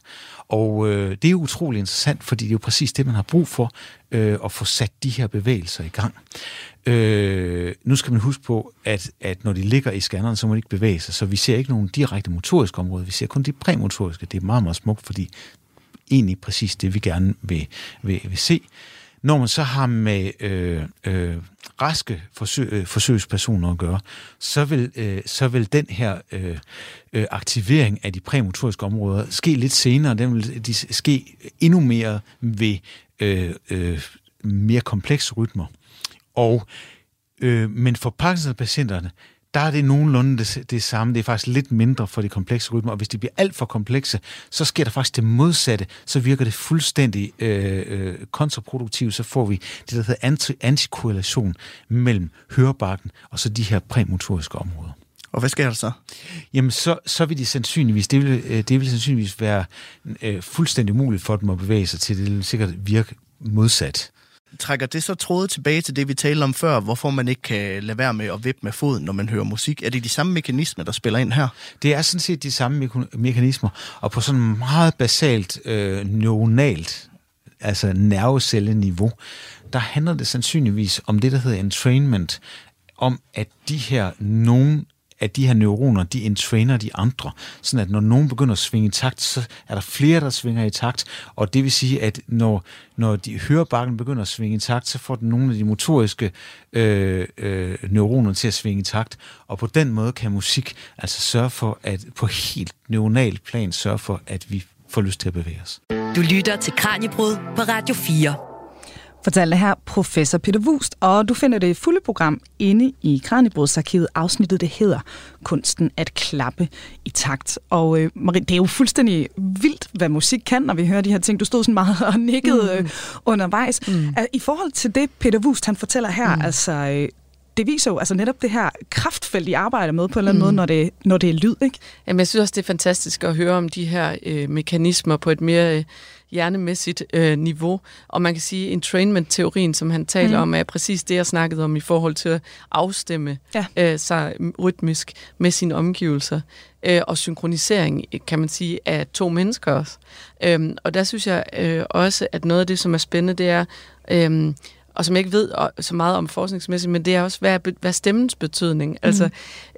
S7: Og øh, det er jo utrolig interessant, fordi det er jo præcis det, man har brug for, øh, at få sat de her bevægelser i gang. Øh, nu skal man huske på, at, at når de ligger i scanneren, så må de ikke bevæge sig, så vi ser ikke nogen direkte motoriske områder, vi ser kun de præmotoriske. Det er meget, meget smukt, fordi egentlig præcis det, vi gerne vil, vil, vil se. Når man så har med øh, øh, raske forsøg, øh, forsøgspersoner at gøre, så vil, øh, så vil den her øh, øh, aktivering af de præmotoriske områder ske lidt senere. Den vil de ske endnu mere ved øh, øh, mere komplekse rytmer. Og, øh, men for Parkinson-patienterne, der er det nogenlunde det, det samme. Det er faktisk lidt mindre for de komplekse rytmer, og hvis de bliver alt for komplekse, så sker der faktisk det modsatte. Så virker det fuldstændig øh, øh, kontraproduktivt. Så får vi det, der hedder anti, antikorrelation mellem hørebakken og så de her præmotoriske områder.
S6: Og hvad sker der så?
S7: Jamen, så, så vil de sandsynligvis, det vil, øh, det vil sandsynligvis være øh, fuldstændig umuligt for dem at bevæge sig til. Det vil sikkert virke modsat.
S6: Trækker det så trådet tilbage til det, vi talte om før, hvorfor man ikke kan lade være med at vippe med foden, når man hører musik? Er det de samme mekanismer, der spiller ind her?
S7: Det er sådan set de samme mekanismer, og på sådan meget basalt øh, neuronalt, altså nervecelleniveau, der handler det sandsynligvis om det, der hedder entrainment, om at de her nogen at de her neuroner, de entrainer de andre. Sådan at når nogen begynder at svinge i takt, så er der flere, der svinger i takt. Og det vil sige, at når, når de hørebakken begynder at svinge i takt, så får den nogle af de motoriske øh, øh, neuroner til at svinge i takt. Og på den måde kan musik altså sørge for, at på helt neuronal plan sørge for, at vi får lyst til at bevæge os.
S2: Du lytter til Kranjebrud på Radio 4
S3: fortalte her professor Peter Wust, og du finder det fulde program inde i Kranjebrudsarkivet. Afsnittet det hedder Kunsten at klappe i takt. Og øh, Marie, det er jo fuldstændig vildt, hvad musik kan, når vi hører de her ting. Du stod sådan meget og nikkede mm. øh, undervejs. Mm. I forhold til det, Peter Wust han fortæller her, mm. altså... Øh, det viser jo altså netop det her kraftfelt, I arbejder med på en eller anden mm. måde, når det, når det er lyd, ikke?
S5: Jamen, jeg synes også, det er fantastisk at høre om de her øh, mekanismer på et mere... Øh, hjernemæssigt øh, niveau. Og man kan sige, entrainment-teorien, som han taler mm. om, er præcis det, jeg snakkede om i forhold til at afstemme ja. øh, sig rytmisk med sine omgivelser. Øh, og synkronisering, kan man sige, af to mennesker også. Øh, og der synes jeg øh, også, at noget af det, som er spændende, det er... Øh, og som jeg ikke ved så meget om forskningsmæssigt, men det er også, hvad er, hvad er stemmens betydning? Mm. Altså,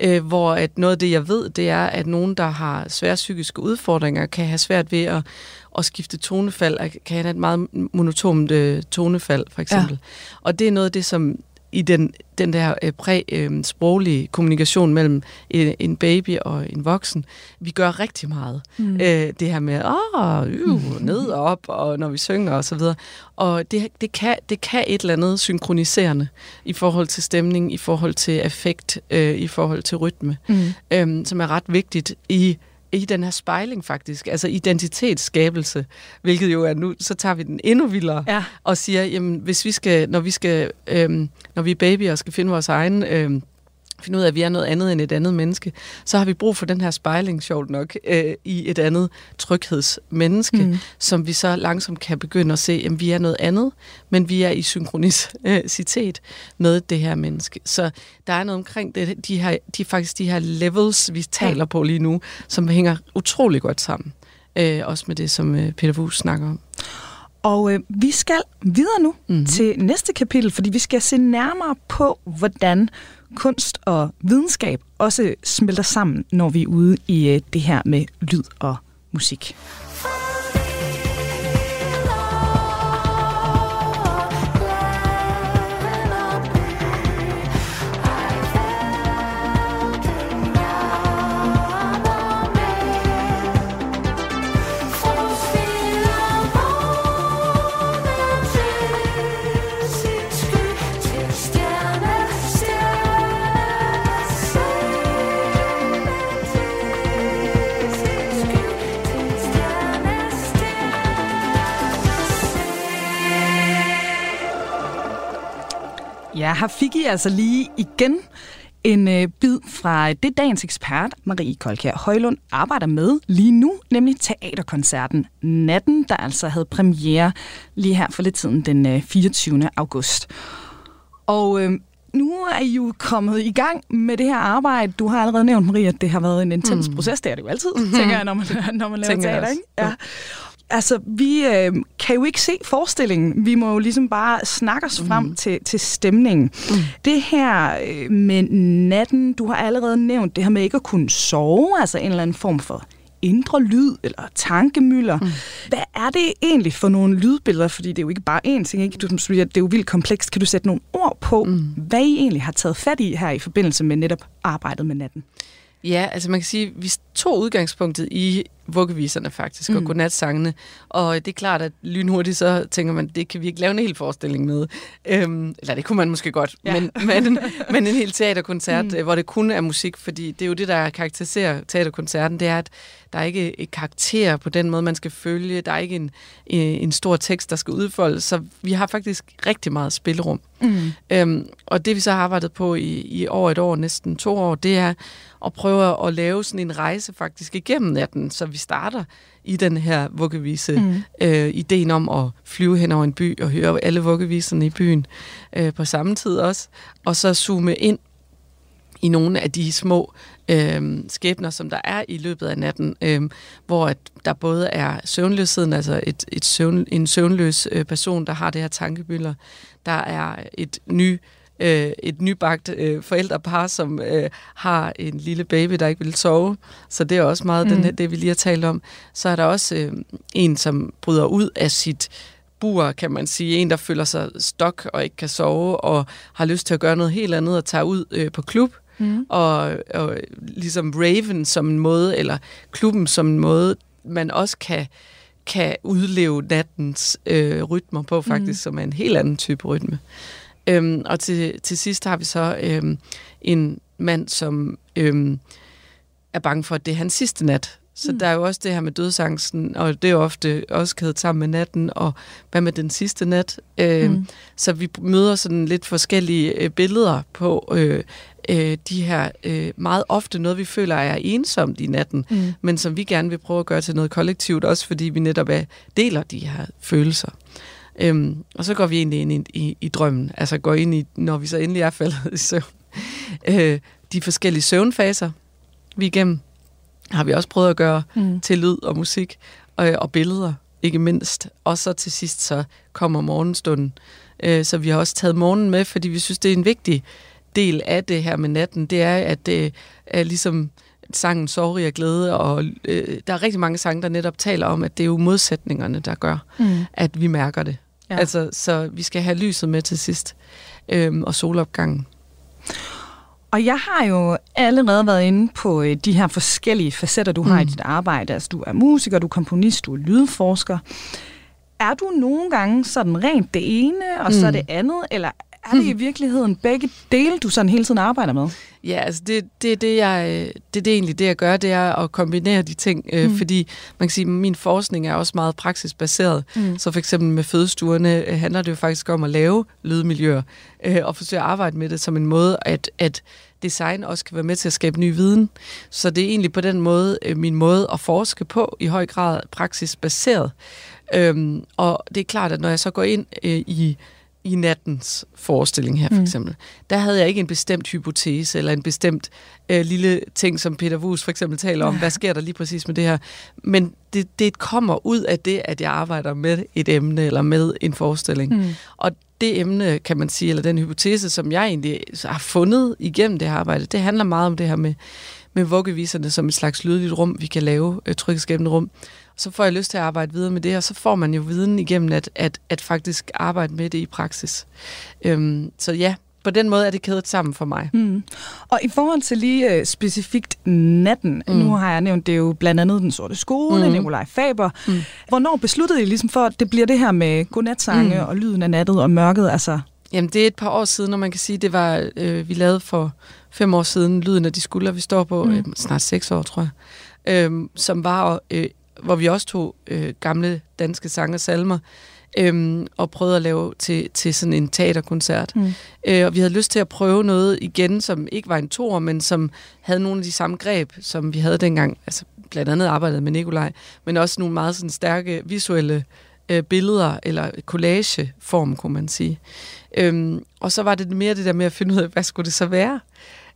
S5: øh, hvor at noget af det, jeg ved, det er, at nogen, der har svære psykiske udfordringer, kan have svært ved at, at skifte tonefald, og kan have et meget monotont øh, tonefald, for eksempel. Ja. Og det er noget af det, som i den, den der øh, præ-sproglige øh, kommunikation mellem en, en baby og en voksen. Vi gør rigtig meget. Mm. Øh, det her med, åh, øh, ned og op, og når vi synger og så videre. Og det, det, kan, det kan et eller andet synkroniserende i forhold til stemning, i forhold til effekt, øh, i forhold til rytme, mm. øh, som er ret vigtigt i i den her spejling faktisk, altså identitetsskabelse, hvilket jo er nu, så tager vi den endnu vildere ja. og siger, jamen hvis vi skal, når vi skal, øhm, når vi er babyer og skal finde vores egen øhm, finde ud af, at vi er noget andet end et andet menneske, så har vi brug for den her spejling, sjovt nok, øh, i et andet tryghedsmenneske, mm. som vi så langsomt kan begynde at se, at vi er noget andet, men vi er i synkronicitet med det her menneske. Så der er noget omkring det, de, her, de faktisk de her levels, vi taler på lige nu, som hænger utrolig godt sammen. Øh, også med det, som øh, Peter Wus snakker om.
S3: Og øh, vi skal videre nu mm-hmm. til næste kapitel, fordi vi skal se nærmere på, hvordan kunst og videnskab også smelter sammen, når vi er ude i øh, det her med lyd og musik. Ja, her fik I altså lige igen en øh, bid fra det dagens ekspert, Marie Kolkær Højlund, arbejder med lige nu, nemlig teaterkoncerten Natten, der altså havde premiere lige her for lidt tiden den øh, 24. august. Og øh, nu er I jo kommet i gang med det her arbejde. Du har allerede nævnt, Marie, at det har været en intens mm. proces. Det er det jo altid, mm-hmm. tænker jeg, når man, når man laver teater. Ikke? Ja altså, vi øh, kan jo ikke se forestillingen. Vi må jo ligesom bare snakke os frem mm. til, til stemningen. Mm. Det her øh, med natten, du har allerede nævnt det her med ikke at kunne sove, altså en eller anden form for indre lyd eller tankemøller. Mm. Hvad er det egentlig for nogle lydbilleder? Fordi det er jo ikke bare én ting, ikke? Du, det er jo vildt komplekst. Kan du sætte nogle ord på, mm. hvad I egentlig har taget fat i her i forbindelse med netop arbejdet med natten?
S5: Ja, altså man kan sige, at vi tog udgangspunktet i vuggeviserne faktisk, mm. og godnatsangene. Og det er klart, at lynhurtigt så tænker man, det kan vi ikke lave en hel forestilling med. Øhm, eller det kunne man måske godt, ja. men, men, men en hel teaterkoncert, mm. hvor det kun er musik, fordi det er jo det, der karakteriserer teaterkoncerten, det er, at der er ikke et karakter på den måde, man skal følge. Der er ikke en, en stor tekst, der skal udfoldes. Så vi har faktisk rigtig meget spillerum. Mm. Øhm, og det vi så har arbejdet på i, i over et år, næsten to år, det er at prøve at lave sådan en rejse faktisk igennem natten, så vi starter i den her vuggevise. Mm. Øh, ideen om at flyve hen over en by og høre alle vuggeviserne i byen øh, på samme tid også. Og så zoome ind i nogle af de små øh, skæbner, som der er i løbet af natten, øh, hvor at der både er søvnløsheden, altså et, et søvn, en søvnløs øh, person, der har det her tankebylder. Der er et ny øh, et nybagt øh, forældrepar, som øh, har en lille baby, der ikke vil sove. Så det er også meget mm. den, det, vi lige har talt om. Så er der også øh, en, som bryder ud af sit bur, kan man sige. En, der føler sig stok og ikke kan sove, og har lyst til at gøre noget helt andet og tage ud øh, på klub. Mm. Og, og ligesom Raven som en måde, eller klubben som en måde, man også kan kan udleve nattens øh, rytmer på, faktisk, mm. som er en helt anden type rytme. Øhm, og til, til sidst har vi så øhm, en mand, som øhm, er bange for, at det er hans sidste nat. Så mm. der er jo også det her med dødsangsten, og det er jo ofte også kædet sammen med natten, og hvad med den sidste nat? Øhm, mm. Så vi møder sådan lidt forskellige øh, billeder på øh, øh, de her øh, meget ofte noget, vi føler er ensomt i natten, mm. men som vi gerne vil prøve at gøre til noget kollektivt, også fordi vi netop er, deler de her følelser. Øhm, og så går vi egentlig ind i, i, i drømmen, altså går ind i, når vi så endelig er faldet i søvn. Øh, de forskellige søvnfaser, vi igennem, har vi også prøvet at gøre mm. til lyd og musik og, og billeder, ikke mindst. Og så til sidst så kommer morgenstunden. Øh, så vi har også taget morgenen med, fordi vi synes, det er en vigtig del af det her med natten. Det er, at det er ligesom sangen Sorg og Glæde, og øh, der er rigtig mange sange, der netop taler om, at det er jo modsætningerne, der gør, mm. at vi mærker det. Ja. Altså, så vi skal have lyset med til sidst, øhm, og solopgangen.
S3: Og jeg har jo allerede været inde på øh, de her forskellige facetter, du har mm. i dit arbejde. Altså, du er musiker, du er komponist, du er lydforsker. Er du nogle gange sådan rent det ene, og mm. så det andet, eller er det i virkeligheden begge dele, du sådan hele tiden arbejder med?
S5: Ja, altså det, det, det, jeg, det, det er egentlig det, jeg gør, det er at kombinere de ting, øh, mm. fordi man kan sige, at min forskning er også meget praksisbaseret. Mm. Så for eksempel med fødestuerne øh, handler det jo faktisk om at lave lydmiljøer, øh, og forsøge at arbejde med det som en måde, at, at design også kan være med til at skabe ny viden. Så det er egentlig på den måde øh, min måde at forske på, i høj grad praksisbaseret. Øhm, og det er klart, at når jeg så går ind øh, i i nattens forestilling her, for mm. eksempel, der havde jeg ikke en bestemt hypotese, eller en bestemt øh, lille ting, som Peter Wus for eksempel taler om, ja. hvad sker der lige præcis med det her. Men det, det kommer ud af det, at jeg arbejder med et emne, eller med en forestilling. Mm. Og det emne, kan man sige, eller den hypotese, som jeg egentlig har fundet igennem det her arbejde, det handler meget om det her med, med vuggeviserne som et slags lydligt rum, vi kan lave, øh, tryghedsskabende rum så får jeg lyst til at arbejde videre med det, og så får man jo viden igennem at, at, at faktisk arbejde med det i praksis. Øhm, så ja, på den måde er det kædet sammen for mig.
S3: Mm. Og i forhold til lige uh, specifikt natten, mm. nu har jeg nævnt, det er jo blandt andet Den Sorte Skole, mm. Nikolaj Faber. Mm. Hvornår besluttede I ligesom for, at det bliver det her med godnatsange mm. og lyden af nattet og mørket? Altså?
S5: Jamen, det er et par år siden, og man kan sige, det var, øh, vi lavede for fem år siden, Lyden af de skuldre, vi står på, mm. øh, snart seks år, tror jeg, øh, som var øh, hvor vi også tog øh, gamle danske sange og salmer, øhm, og prøvede at lave til, til sådan en teaterkoncert. Mm. Øh, og vi havde lyst til at prøve noget igen, som ikke var en tor, men som havde nogle af de samme greb, som vi havde dengang. Altså blandt andet arbejdet med Nikolaj, men også nogle meget sådan stærke visuelle øh, billeder, eller collageform, kunne man sige. Øhm, og så var det mere det der med at finde ud af, hvad skulle det så være?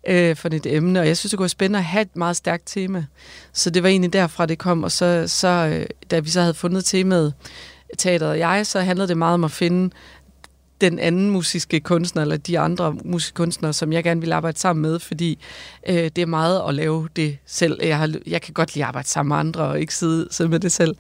S5: Øh, for et emne, og jeg synes, det kunne være spændende at have et meget stærkt tema. Så det var egentlig derfra, det kom, og så, så øh, da vi så havde fundet temaet, teateret og jeg, så handlede det meget om at finde den anden musiske kunstner, eller de andre musikkunstnere, som jeg gerne vil arbejde sammen med, fordi øh, det er meget at lave det selv. Jeg, har, jeg kan godt lide at arbejde sammen med andre, og ikke sidde, sidde med det selv.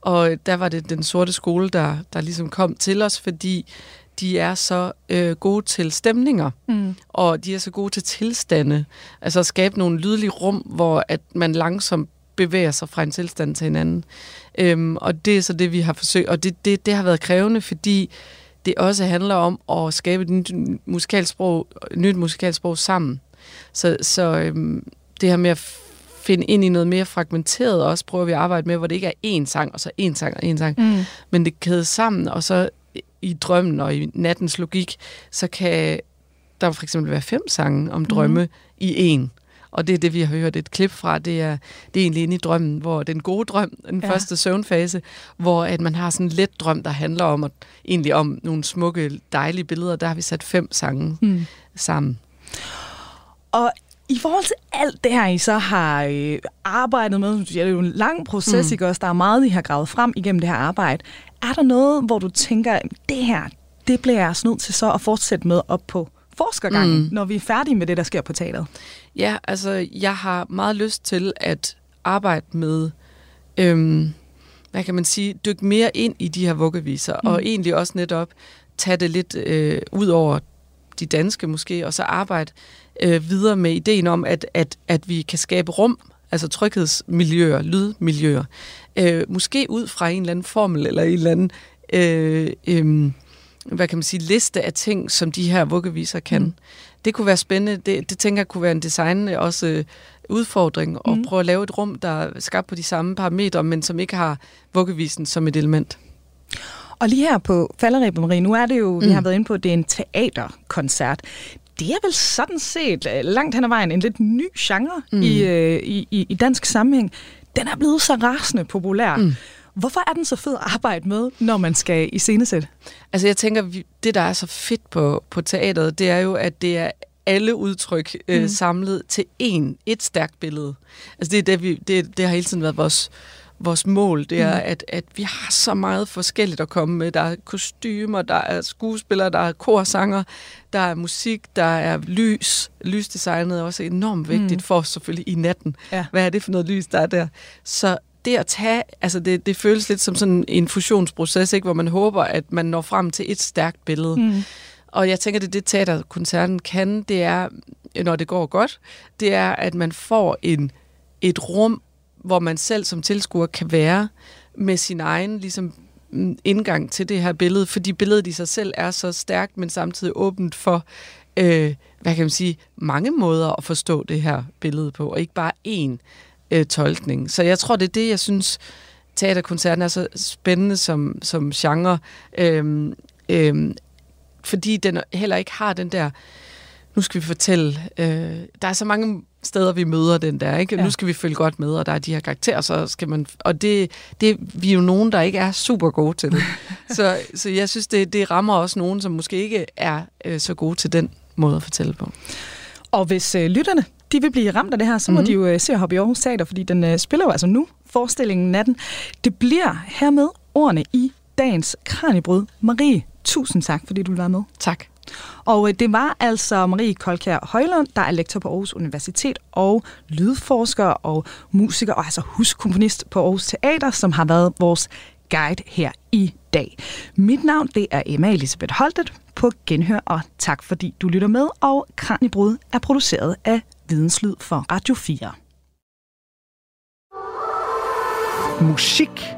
S5: Og øh, der var det den sorte skole, der, der ligesom kom til os, fordi de er så øh, gode til stemninger, mm. og de er så gode til tilstande. Altså at skabe nogle lydlige rum, hvor at man langsomt bevæger sig fra en tilstand til en anden. Øhm, og det er så det, vi har forsøgt, og det, det, det har været krævende, fordi det også handler om at skabe et nyt musikalsprog, nyt musikalsprog sammen. Så, så øhm, det her med at finde ind i noget mere fragmenteret også, prøver vi at arbejde med, hvor det ikke er én sang, og så én sang og én sang, mm. men det kædes sammen, og så i drømmen og i nattens logik, så kan der for eksempel være fem sange om drømme mm. i en. Og det er det, vi har hørt et klip fra. Det er, det er egentlig inde i drømmen, hvor den gode drøm, den ja. første søvnfase, hvor at man har sådan en let drøm, der handler om at, egentlig om nogle smukke, dejlige billeder. Der har vi sat fem sange mm. sammen.
S3: Og i forhold til alt det her, I så har øh, arbejdet med, det er jo en lang proces, mm. ikke også? Der er meget, I har gravet frem igennem det her arbejde. Er der noget, hvor du tænker, det her, det bliver jeg nødt til så at fortsætte med op på forskergangen, mm. når vi er færdige med det, der sker på teateret?
S5: Ja, altså, jeg har meget lyst til at arbejde med, øhm, hvad kan man sige, dykke mere ind i de her vuggeviser, mm. og egentlig også netop tage det lidt øh, ud over de danske måske, og så arbejde øh, videre med ideen om, at, at, at vi kan skabe rum, altså tryghedsmiljøer, lydmiljøer, øh, måske ud fra en eller anden formel, eller en eller anden øh, øh, hvad kan man sige, liste af ting, som de her vuggeviser kan. Mm. Det kunne være spændende. Det, det tænker jeg kunne være en design også øh, udfordring, mm. at prøve at lave et rum, der er skabt på de samme parametre, men som ikke har vuggevisen som et element.
S3: Og lige her på Falderæbet, Marie, nu er det jo, mm. vi har været inde på, at det er en teaterkoncert. Det er vel sådan set øh, langt hen ad vejen en lidt ny genre mm. i, øh, i, i, i dansk sammenhæng. Den er blevet så rasende populær. Mm. Hvorfor er den så fed at arbejde med, når man skal i scenesæt?
S5: Altså jeg tænker, det der er så fedt på, på teateret, det er jo, at det er alle udtryk øh, mm. samlet til én, et stærkt billede. Altså det, er det, vi, det, det har hele tiden været vores vores mål, det er, mm. at, at vi har så meget forskelligt at komme med. Der er kostymer, der er skuespillere, der er korsanger, der er musik, der er lys. Lysdesignet er også enormt vigtigt mm. for os selvfølgelig i natten. Ja. Hvad er det for noget lys, der er der? Så det at tage, altså det, det føles lidt som sådan en fusionsproces, ikke? hvor man håber, at man når frem til et stærkt billede. Mm. Og jeg tænker, det det teaterkoncerten kan, det er, når det går godt, det er, at man får en, et rum, hvor man selv som tilskuer kan være med sin egen ligesom, mm, indgang til det her billede, fordi billedet i sig selv er så stærkt, men samtidig åbent for, øh, hvad kan man sige, mange måder at forstå det her billede på, og ikke bare én øh, tolkning. Så jeg tror, det er det, jeg synes, teaterkoncerten er så spændende som, som genre, øh, øh, fordi den heller ikke har den der, nu skal vi fortælle, øh, der er så mange steder, vi møder den der, ikke? Ja. Nu skal vi følge godt med, og der er de her karakterer, så skal man... Og det, det vi er jo nogen, der ikke er super gode til det. så, så jeg synes, det, det rammer også nogen, som måske ikke er øh, så gode til den måde at fortælle på.
S3: Og hvis øh, lytterne de vil blive ramt af det her, så må mm-hmm. de jo øh, se at hoppe i Aarhus Teater, fordi den øh, spiller jo altså nu forestillingen natten. Det bliver hermed ordene i dagens Kranjebrud. Marie, tusind tak, fordi du være med.
S5: Tak.
S3: Og øh, det var altså Marie Kolkær Højlund, der er lektor på Aarhus Universitet og lydforsker og musiker og altså huskomponist på Aarhus Teater, som har været vores guide her i dag. Mit navn det er Emma Elisabeth Holtet på Genhør, og tak fordi du lytter med, og Kranjebrud er produceret af Videnslyd for Radio 4.
S8: Musik